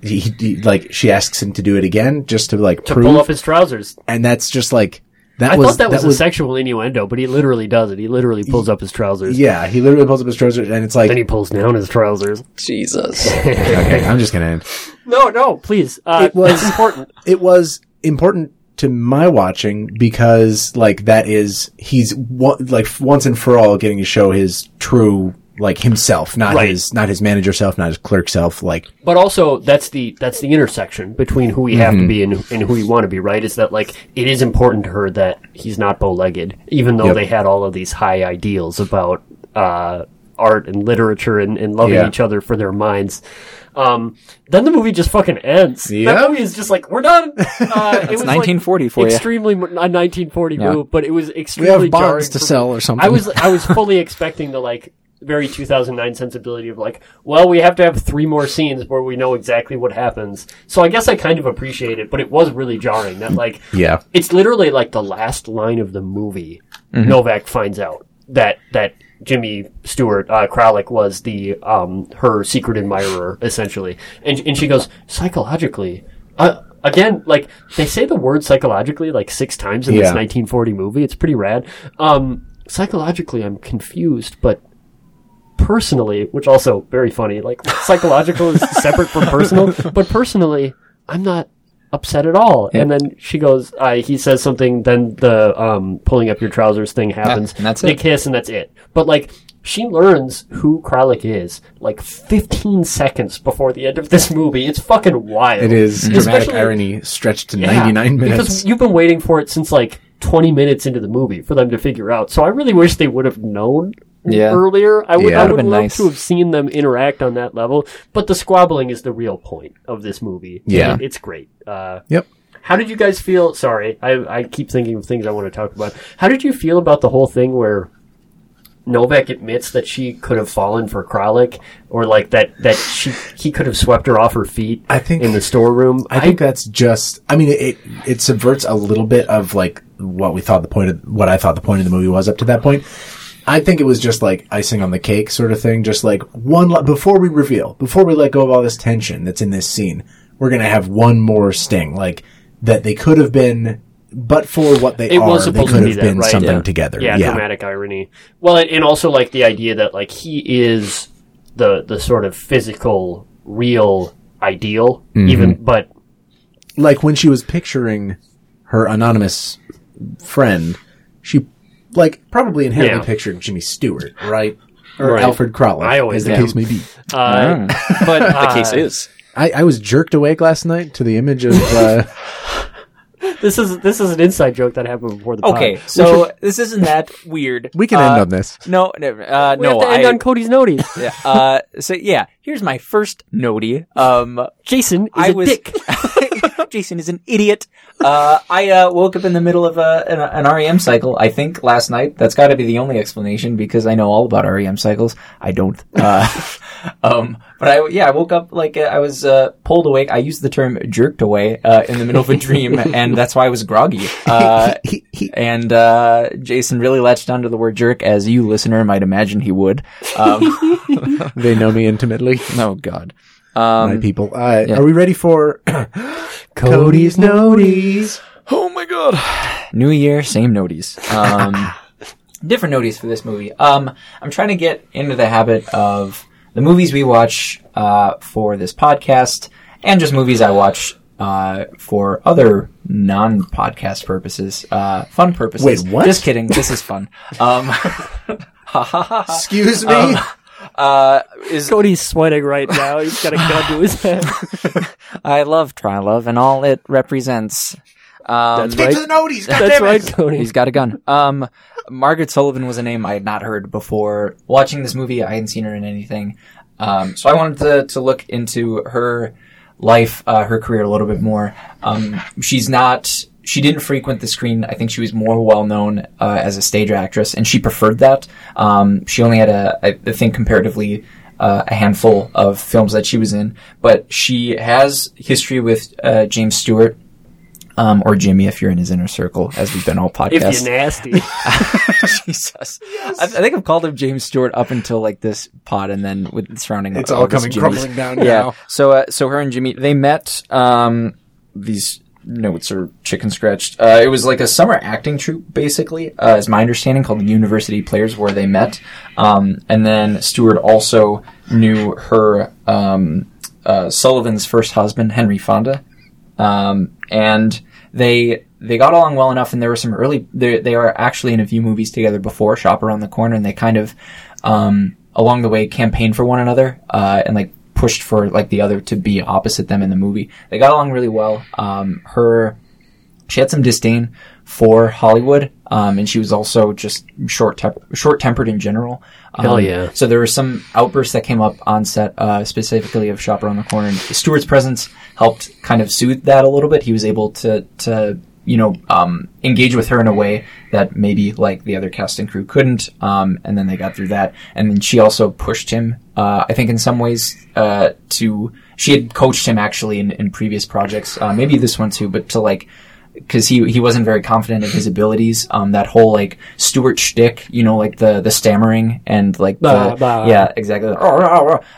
[SPEAKER 3] he, he like she asks him to do it again just to like
[SPEAKER 2] to
[SPEAKER 3] prove,
[SPEAKER 2] pull up his trousers.
[SPEAKER 3] and that's just like that
[SPEAKER 2] I
[SPEAKER 3] was
[SPEAKER 2] thought that was a sexual innuendo, but he literally does it. He literally pulls up his trousers.
[SPEAKER 3] yeah. He literally pulls up his trousers, and it's like
[SPEAKER 2] Then he pulls down his trousers.
[SPEAKER 4] Jesus. *laughs*
[SPEAKER 3] okay, I'm just gonna end.
[SPEAKER 2] No, no, please. Uh,
[SPEAKER 3] It was-
[SPEAKER 2] important.
[SPEAKER 3] it was important to my watching because like that is he's one, like once and for all getting to show his true like himself not
[SPEAKER 2] Right.
[SPEAKER 3] his not his manager self not his clerk self like
[SPEAKER 2] But also, that's the that's the intersection between who we have to be and, and who we want to be. Right? Is that like it is important to her that he's not bow-legged, even though
[SPEAKER 3] Yep.
[SPEAKER 2] they had all of these high ideals about uh, art and literature and, and loving
[SPEAKER 3] Yeah.
[SPEAKER 2] each other for their minds. Um, then the movie just fucking ends.
[SPEAKER 3] Yep.
[SPEAKER 2] That movie is just like we're done. *laughs* Uh, it was
[SPEAKER 4] 1940 for ya.
[SPEAKER 2] extremely mo- a 1940
[SPEAKER 4] Yeah.
[SPEAKER 2] move, but it was
[SPEAKER 3] we
[SPEAKER 2] extremely
[SPEAKER 3] have
[SPEAKER 2] jarring
[SPEAKER 3] bonds to sell or something
[SPEAKER 2] I was I was fully *laughs* expecting the like very 2009 sensibility of like, well, we have to have three more scenes where we know exactly what happens. So I guess I kind of appreciate it, but it was really jarring that like
[SPEAKER 3] yeah
[SPEAKER 2] it's literally like the last line of the movie.
[SPEAKER 3] Mm-hmm.
[SPEAKER 2] Novak finds out that that Jimmy Stewart uh, Kralik was the um, her secret admirer essentially, and and she goes psychologically. Uh, again, like they say the word psychologically like six times in this 1940 movie. It's pretty rad. Um, psychologically, I'm confused, but personally, which also very funny. Like psychological is separate from personal, *laughs* but personally, I'm not upset at all. And then she goes, uh, he says something, then the um, pulling up your trousers thing happens.
[SPEAKER 4] and that's
[SPEAKER 2] they
[SPEAKER 4] it.
[SPEAKER 2] kiss, and that's it. But like. She learns who Kralik is like 15 seconds before the end of this movie. It's fucking wild.
[SPEAKER 3] it is dramatic
[SPEAKER 2] Especially-
[SPEAKER 3] irony stretched to
[SPEAKER 2] Yeah,
[SPEAKER 3] 99 minutes
[SPEAKER 2] Because you've been waiting for it since like 20 minutes into the movie for them to figure out. So I really wish they would have known
[SPEAKER 4] Yeah.
[SPEAKER 2] earlier. I would,
[SPEAKER 3] Yeah.
[SPEAKER 2] I
[SPEAKER 3] Would've
[SPEAKER 4] been
[SPEAKER 2] love
[SPEAKER 4] nice.
[SPEAKER 2] to have seen them interact on that level. But the squabbling is the real point of this movie.
[SPEAKER 3] Yeah.
[SPEAKER 2] It- it's great. Uh,
[SPEAKER 3] yep
[SPEAKER 2] how did you guys feel? Sorry, I, I keep thinking of things I want to talk about. How did you feel about the whole thing where Novak admits that she could have fallen for Kralik, or like that that she he could have swept her off her feet?
[SPEAKER 3] I think-
[SPEAKER 2] in the storeroom.
[SPEAKER 3] I think that's just. I mean, it it subverts a little bit of like what we thought the point of what I thought the point of the movie was up to that point. I think it was just like icing on the cake sort of thing. Just like one before we reveal, before we let go of all this tension that's in this scene, we're gonna have one more sting, like that they could have been, but for what they
[SPEAKER 2] it
[SPEAKER 3] are, they
[SPEAKER 2] supposed
[SPEAKER 3] could
[SPEAKER 2] to be
[SPEAKER 3] have
[SPEAKER 2] that,
[SPEAKER 3] been
[SPEAKER 2] right?
[SPEAKER 3] something
[SPEAKER 2] yeah.
[SPEAKER 3] together.
[SPEAKER 2] Yeah, dramatic irony. Well, and, and also like the idea that like he is the the sort of physical, real ideal,
[SPEAKER 3] Mm-hmm.
[SPEAKER 2] even but
[SPEAKER 3] like when she was picturing her anonymous friend, she like probably inherently
[SPEAKER 2] Yeah.
[SPEAKER 3] pictured Jimmy Stewart, right? Or
[SPEAKER 2] Right.
[SPEAKER 3] Alfred Kralik,
[SPEAKER 2] I always
[SPEAKER 3] as the
[SPEAKER 2] am.
[SPEAKER 3] case may be.
[SPEAKER 2] uh, *laughs* but uh,
[SPEAKER 4] the case is.
[SPEAKER 3] I, I was jerked awake last night to the image of. Uh, *laughs*
[SPEAKER 2] this is this is an inside joke that happened before the pod.
[SPEAKER 4] Okay, so this isn't that weird.
[SPEAKER 3] we can
[SPEAKER 4] Uh,
[SPEAKER 3] end on this.
[SPEAKER 4] No, no, uh,
[SPEAKER 2] we
[SPEAKER 4] no.
[SPEAKER 2] have to end
[SPEAKER 4] I,
[SPEAKER 2] on Cody's noties. *laughs*
[SPEAKER 4] yeah, uh, so yeah, here's my first notey. Um,
[SPEAKER 2] Jason is
[SPEAKER 4] I
[SPEAKER 2] a
[SPEAKER 4] was
[SPEAKER 2] dick. *laughs*
[SPEAKER 4] Jason is an idiot. Uh, I uh, woke up in the middle of a, an, an REM cycle. I think last night. That's got to be the only explanation because I know all about REM cycles. I don't. Uh, *laughs* um, but I yeah, I woke up like uh, I was uh, pulled awake. I used the term jerked away uh, in the middle of a dream, *laughs* and that's why I was groggy. Uh, and uh, Jason really latched onto the word jerk, as you listener might imagine he would. Um,
[SPEAKER 3] They know me intimately,
[SPEAKER 4] oh God.
[SPEAKER 3] My
[SPEAKER 4] Um,
[SPEAKER 3] people. Uh, Are we ready for *clears throat*
[SPEAKER 2] Cody's
[SPEAKER 3] Noties?
[SPEAKER 4] Oh my god. New year, same noties. Um, *laughs* different noties for this movie. Um, I'm trying to get into the habit of the movies we watch uh, for this podcast and just movies I watch uh, for other non-podcast purposes, uh, fun purposes.
[SPEAKER 3] Wait, what?
[SPEAKER 4] Just kidding. This is fun. Um, *laughs*
[SPEAKER 3] Excuse me.
[SPEAKER 4] Um, uh, is
[SPEAKER 2] Cody's sweating right now. He's got a gun to his head. *laughs*
[SPEAKER 4] I love Try Love and all it represents. Um,
[SPEAKER 2] That's
[SPEAKER 3] Get
[SPEAKER 2] right.
[SPEAKER 3] to the noties.
[SPEAKER 2] That's
[SPEAKER 3] goddammit.
[SPEAKER 2] right, Cody.
[SPEAKER 4] He's got a gun. Um, Margaret Sullavan was a name I had not heard before. Watching this movie, I hadn't seen her in anything. Um, so I wanted to, to look into her life, uh, her career a little bit more. Um, she's not, she didn't frequent the screen. I think she was more well known, uh, as a stage actress and she preferred that. Um, she only had a, I think comparatively, uh, a handful of films that she was in, but she has history with, uh, James Stewart, um, or Jimmy if you're in his inner circle, as we've been all *laughs*
[SPEAKER 2] If
[SPEAKER 4] podcasts.
[SPEAKER 2] you're nasty. *laughs*
[SPEAKER 4] Jesus, I, I think I've called him James Stewart up until like this pod, and then with surrounding
[SPEAKER 3] It's all
[SPEAKER 4] this
[SPEAKER 3] coming
[SPEAKER 4] Jimmy's-
[SPEAKER 3] crumbling down
[SPEAKER 4] Yeah.
[SPEAKER 3] now.
[SPEAKER 4] So, uh, so her and Jimmy they met. Um, these notes are chicken scratched. Uh, it was like a summer acting troupe, basically, uh, is my understanding, called the University Players, where they met. Um, and then Stewart also knew her um, uh, Sullavan's first husband, Henry Fonda um, and they they got along well enough, and there were some early. They they are actually in a few movies together before Shop Around the Corner, and they kind of um, along the way campaigned for one another uh, and like pushed for like the other to be opposite them in the movie. They got along really well. Um, her she had some disdain for Hollywood, um, and she was also just short temp- short tempered in general. Um,
[SPEAKER 2] Hell yeah.
[SPEAKER 4] So there were some outbursts that came up on set, uh, specifically of Shop Around the Corner. And Stewart's presence helped kind of soothe that a little bit. He was able to to you know um, engage with her in a way that maybe like the other cast and crew couldn't. Um, and then they got through that. And then she also pushed him. Uh, I think in some ways uh, to she had coached him actually in, in previous projects, uh, maybe this one too, but to like because he he wasn't very confident in his abilities. Um, that whole like Stewart shtick, you know, like the the stammering and like the yeah, exactly.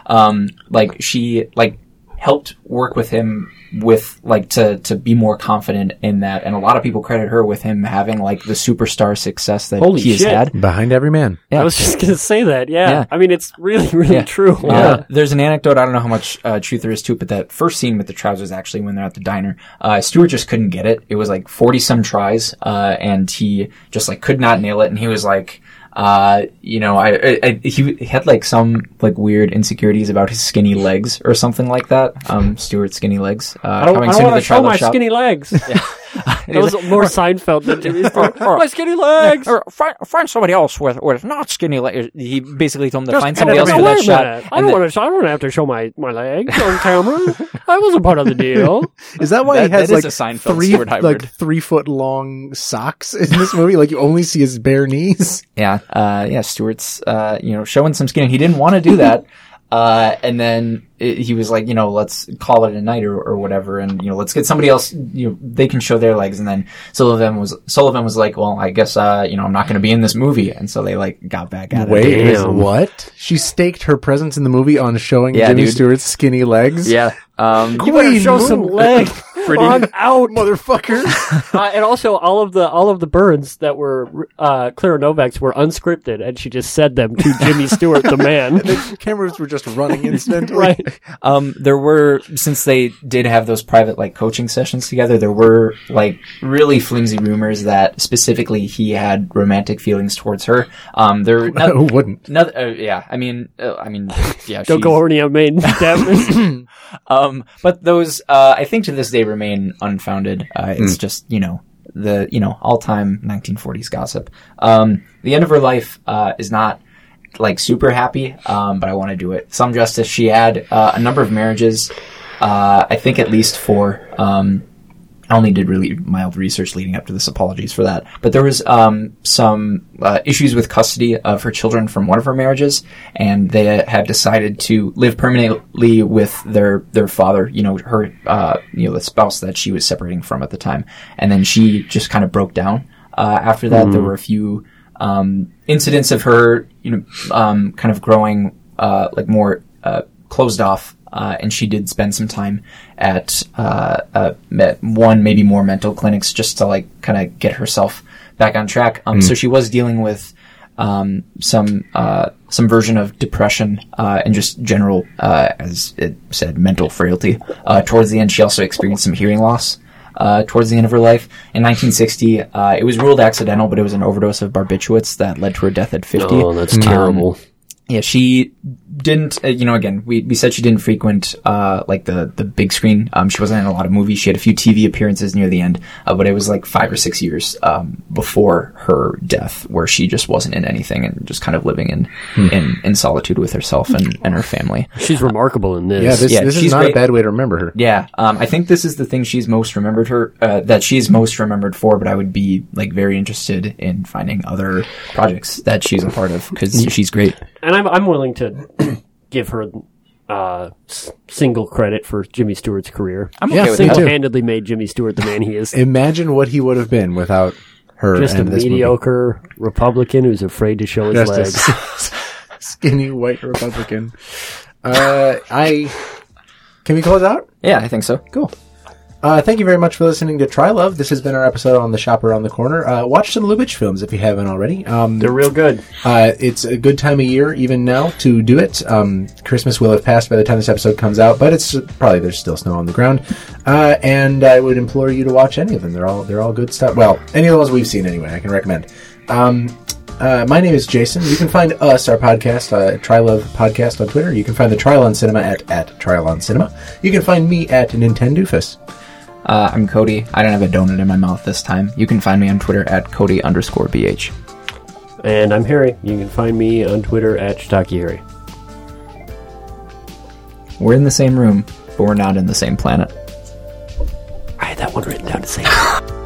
[SPEAKER 4] Um, like she like helped work with him with like to to be more confident in that, and a lot of people credit her with him having like the superstar success that
[SPEAKER 2] Holy
[SPEAKER 4] he has had.
[SPEAKER 3] Behind every man.
[SPEAKER 4] Yeah.
[SPEAKER 2] I was just gonna say that. Yeah.
[SPEAKER 4] Yeah.
[SPEAKER 2] I mean, it's really, *laughs* really
[SPEAKER 4] Yeah.
[SPEAKER 2] true.
[SPEAKER 4] Uh, there's an anecdote. I don't know how much uh, truth there is to it, but that first scene with the trousers, actually, when they're at the diner, uh, Stewart just couldn't get it. It was like 40 some tries, uh, and he just like could not nail it. And he was like, uh, you know, I, I, I he had like some like weird insecurities about his skinny legs or something like that. Um, Stewart's skinny legs. Uh,
[SPEAKER 2] I don't,
[SPEAKER 4] coming
[SPEAKER 2] I don't
[SPEAKER 4] to
[SPEAKER 2] want
[SPEAKER 4] the
[SPEAKER 2] to show my
[SPEAKER 4] Shop.
[SPEAKER 2] skinny legs. *laughs* that was more Seinfeld than Jimmy Stewart.
[SPEAKER 4] or-
[SPEAKER 2] my skinny legs.
[SPEAKER 4] Or find, find somebody else with with not skinny legs. He basically told him to
[SPEAKER 2] Just
[SPEAKER 4] find somebody else for that shot.
[SPEAKER 2] I don't
[SPEAKER 4] the-
[SPEAKER 2] want to. I don't have to show my, my legs on camera. I wasn't part of the deal. *laughs*
[SPEAKER 3] Is that why
[SPEAKER 4] That-
[SPEAKER 3] he has like
[SPEAKER 4] a Seinfeld
[SPEAKER 3] three like three foot long socks in this movie? like you only see his bare knees.
[SPEAKER 4] Yeah, uh, yeah, Stewart's, uh, you know, showing some skin. He didn't want to do that. *laughs* Uh, and then it, he was like, you know, let's call it a night or, or whatever. And, you know, let's get somebody else, you know, they can show their legs. And then Sullavan was, Sullavan was like, well, I guess, uh, you know, I'm not going to be in this movie. And so they like got back at
[SPEAKER 3] Wait,
[SPEAKER 4] it.
[SPEAKER 3] is
[SPEAKER 2] Damn.
[SPEAKER 3] what? She staked her presence in the movie on showing
[SPEAKER 4] Yeah,
[SPEAKER 3] Jimmy
[SPEAKER 4] dude.
[SPEAKER 3] Stewart's skinny legs.
[SPEAKER 4] Yeah. Um,
[SPEAKER 2] You better
[SPEAKER 3] Queen
[SPEAKER 2] show some
[SPEAKER 3] move. *laughs*
[SPEAKER 2] leg.
[SPEAKER 4] Pretty-
[SPEAKER 2] I'm out. *laughs*
[SPEAKER 3] motherfucker.
[SPEAKER 2] Uh, and also, all of the all of the burns that were uh, Klara Novak's were unscripted, and she just said them to Jimmy Stewart, the man. *laughs*
[SPEAKER 3] the cameras were just running incidentally. *laughs*
[SPEAKER 2] right.
[SPEAKER 4] Um, there were since they did have those private like coaching sessions together, there were like really flimsy rumors that specifically he had romantic feelings towards her. Um, there, no,
[SPEAKER 3] Who wouldn't?
[SPEAKER 4] Another, uh, yeah, I mean, uh, I mean, yeah.
[SPEAKER 2] Don't
[SPEAKER 4] she's-
[SPEAKER 2] go horny on main damage.
[SPEAKER 4] Um, but those, uh, I think to this day remain unfounded. Uh, it's just, you know, the, you know, all time 1940s gossip. Um, the end of her life, uh, is not like super happy, um, but I want to do it. Some justice. She had, uh, a number of marriages, uh, I think at least four. Um, I only did really mild research leading up to this. Apologies for that. But there was um, some uh, issues with custody of her children from one of her marriages, and they had decided to live permanently with their their father. You know, her uh, you know the spouse that she was separating from at the time, and then she just kind of broke down. Uh, after that, there were a few um, incidents of her, you know, um, kind of growing uh, like more uh, closed off uh, and she did spend some time at uh, uh, one, maybe more mental clinics just to like kind of get herself back on track. Um, So she was dealing with um, some uh, some version of depression uh, and just general, uh, as it said, mental frailty. Uh, towards the end, she also experienced some hearing loss. Uh, towards the end of her life, in 1960, uh, it was ruled accidental, but it was an overdose of barbiturates that led to her death at 50.
[SPEAKER 2] Oh, that's terrible.
[SPEAKER 4] Yeah, she didn't. Uh, you know, again, we, we said she didn't frequent uh, like the the big screen. Um, she wasn't in a lot of movies. She had a few TV appearances near the end, uh, but it was like five or six years um, before her death, where she just wasn't in anything and just kind of living in in, in solitude with herself and, and her family.
[SPEAKER 2] She's remarkable in this.
[SPEAKER 3] Yeah, this,
[SPEAKER 4] Yeah,
[SPEAKER 3] this is not
[SPEAKER 4] great.
[SPEAKER 3] a bad way to remember her.
[SPEAKER 4] Yeah, um, I think this is the thing she's most remembered her uh, that she's most remembered for. But I would be like very interested in finding other projects that she's a part of because she's great.
[SPEAKER 2] and I'm I'm willing to give her uh, s- single credit for Jimmy Stewart's career.
[SPEAKER 4] I'm
[SPEAKER 3] Yeah,
[SPEAKER 4] okay with
[SPEAKER 3] me
[SPEAKER 4] that.
[SPEAKER 3] too.
[SPEAKER 2] Single-handedly made Jimmy Stewart the man he is.
[SPEAKER 3] Imagine what he would have been without her.
[SPEAKER 2] Just a
[SPEAKER 3] and this movie.
[SPEAKER 2] mediocre Republican who's afraid to show his
[SPEAKER 3] Just a
[SPEAKER 2] legs.
[SPEAKER 3] s- skinny white Republican. Uh, I can we close out?
[SPEAKER 4] Yeah, I think so.
[SPEAKER 3] Cool. Uh, thank you very much for listening to Try Love. This has been our episode on the Shop Around the Corner. Uh, watch some Lubitsch films if you haven't already. Um,
[SPEAKER 2] They're real good.
[SPEAKER 3] uh, it's a good time of year, even now, to do it. Um, Christmas will have passed by the time this episode comes out, but it's probably there's still snow on the ground. Uh, and I would implore you to watch any of them. They're all they're all good stuff. Well, any of the ones we've seen anyway. I can recommend. Um, uh, my name is Jason. You can find us, our podcast, uh, Try Love Podcast on Twitter. You can find the Trilon Cinema at, at Trilon Cinema. You can find me at Nintendoofus.
[SPEAKER 4] Uh, I'm Cody. I don't have a donut in my mouth this time. You can find me on Twitter at Cody underscore BH.
[SPEAKER 2] And I'm Harry. You can find me on Twitter at Stocky Harry.
[SPEAKER 4] We're in the same room, but we're not in the same planet.
[SPEAKER 2] I had that one written down to say. *laughs*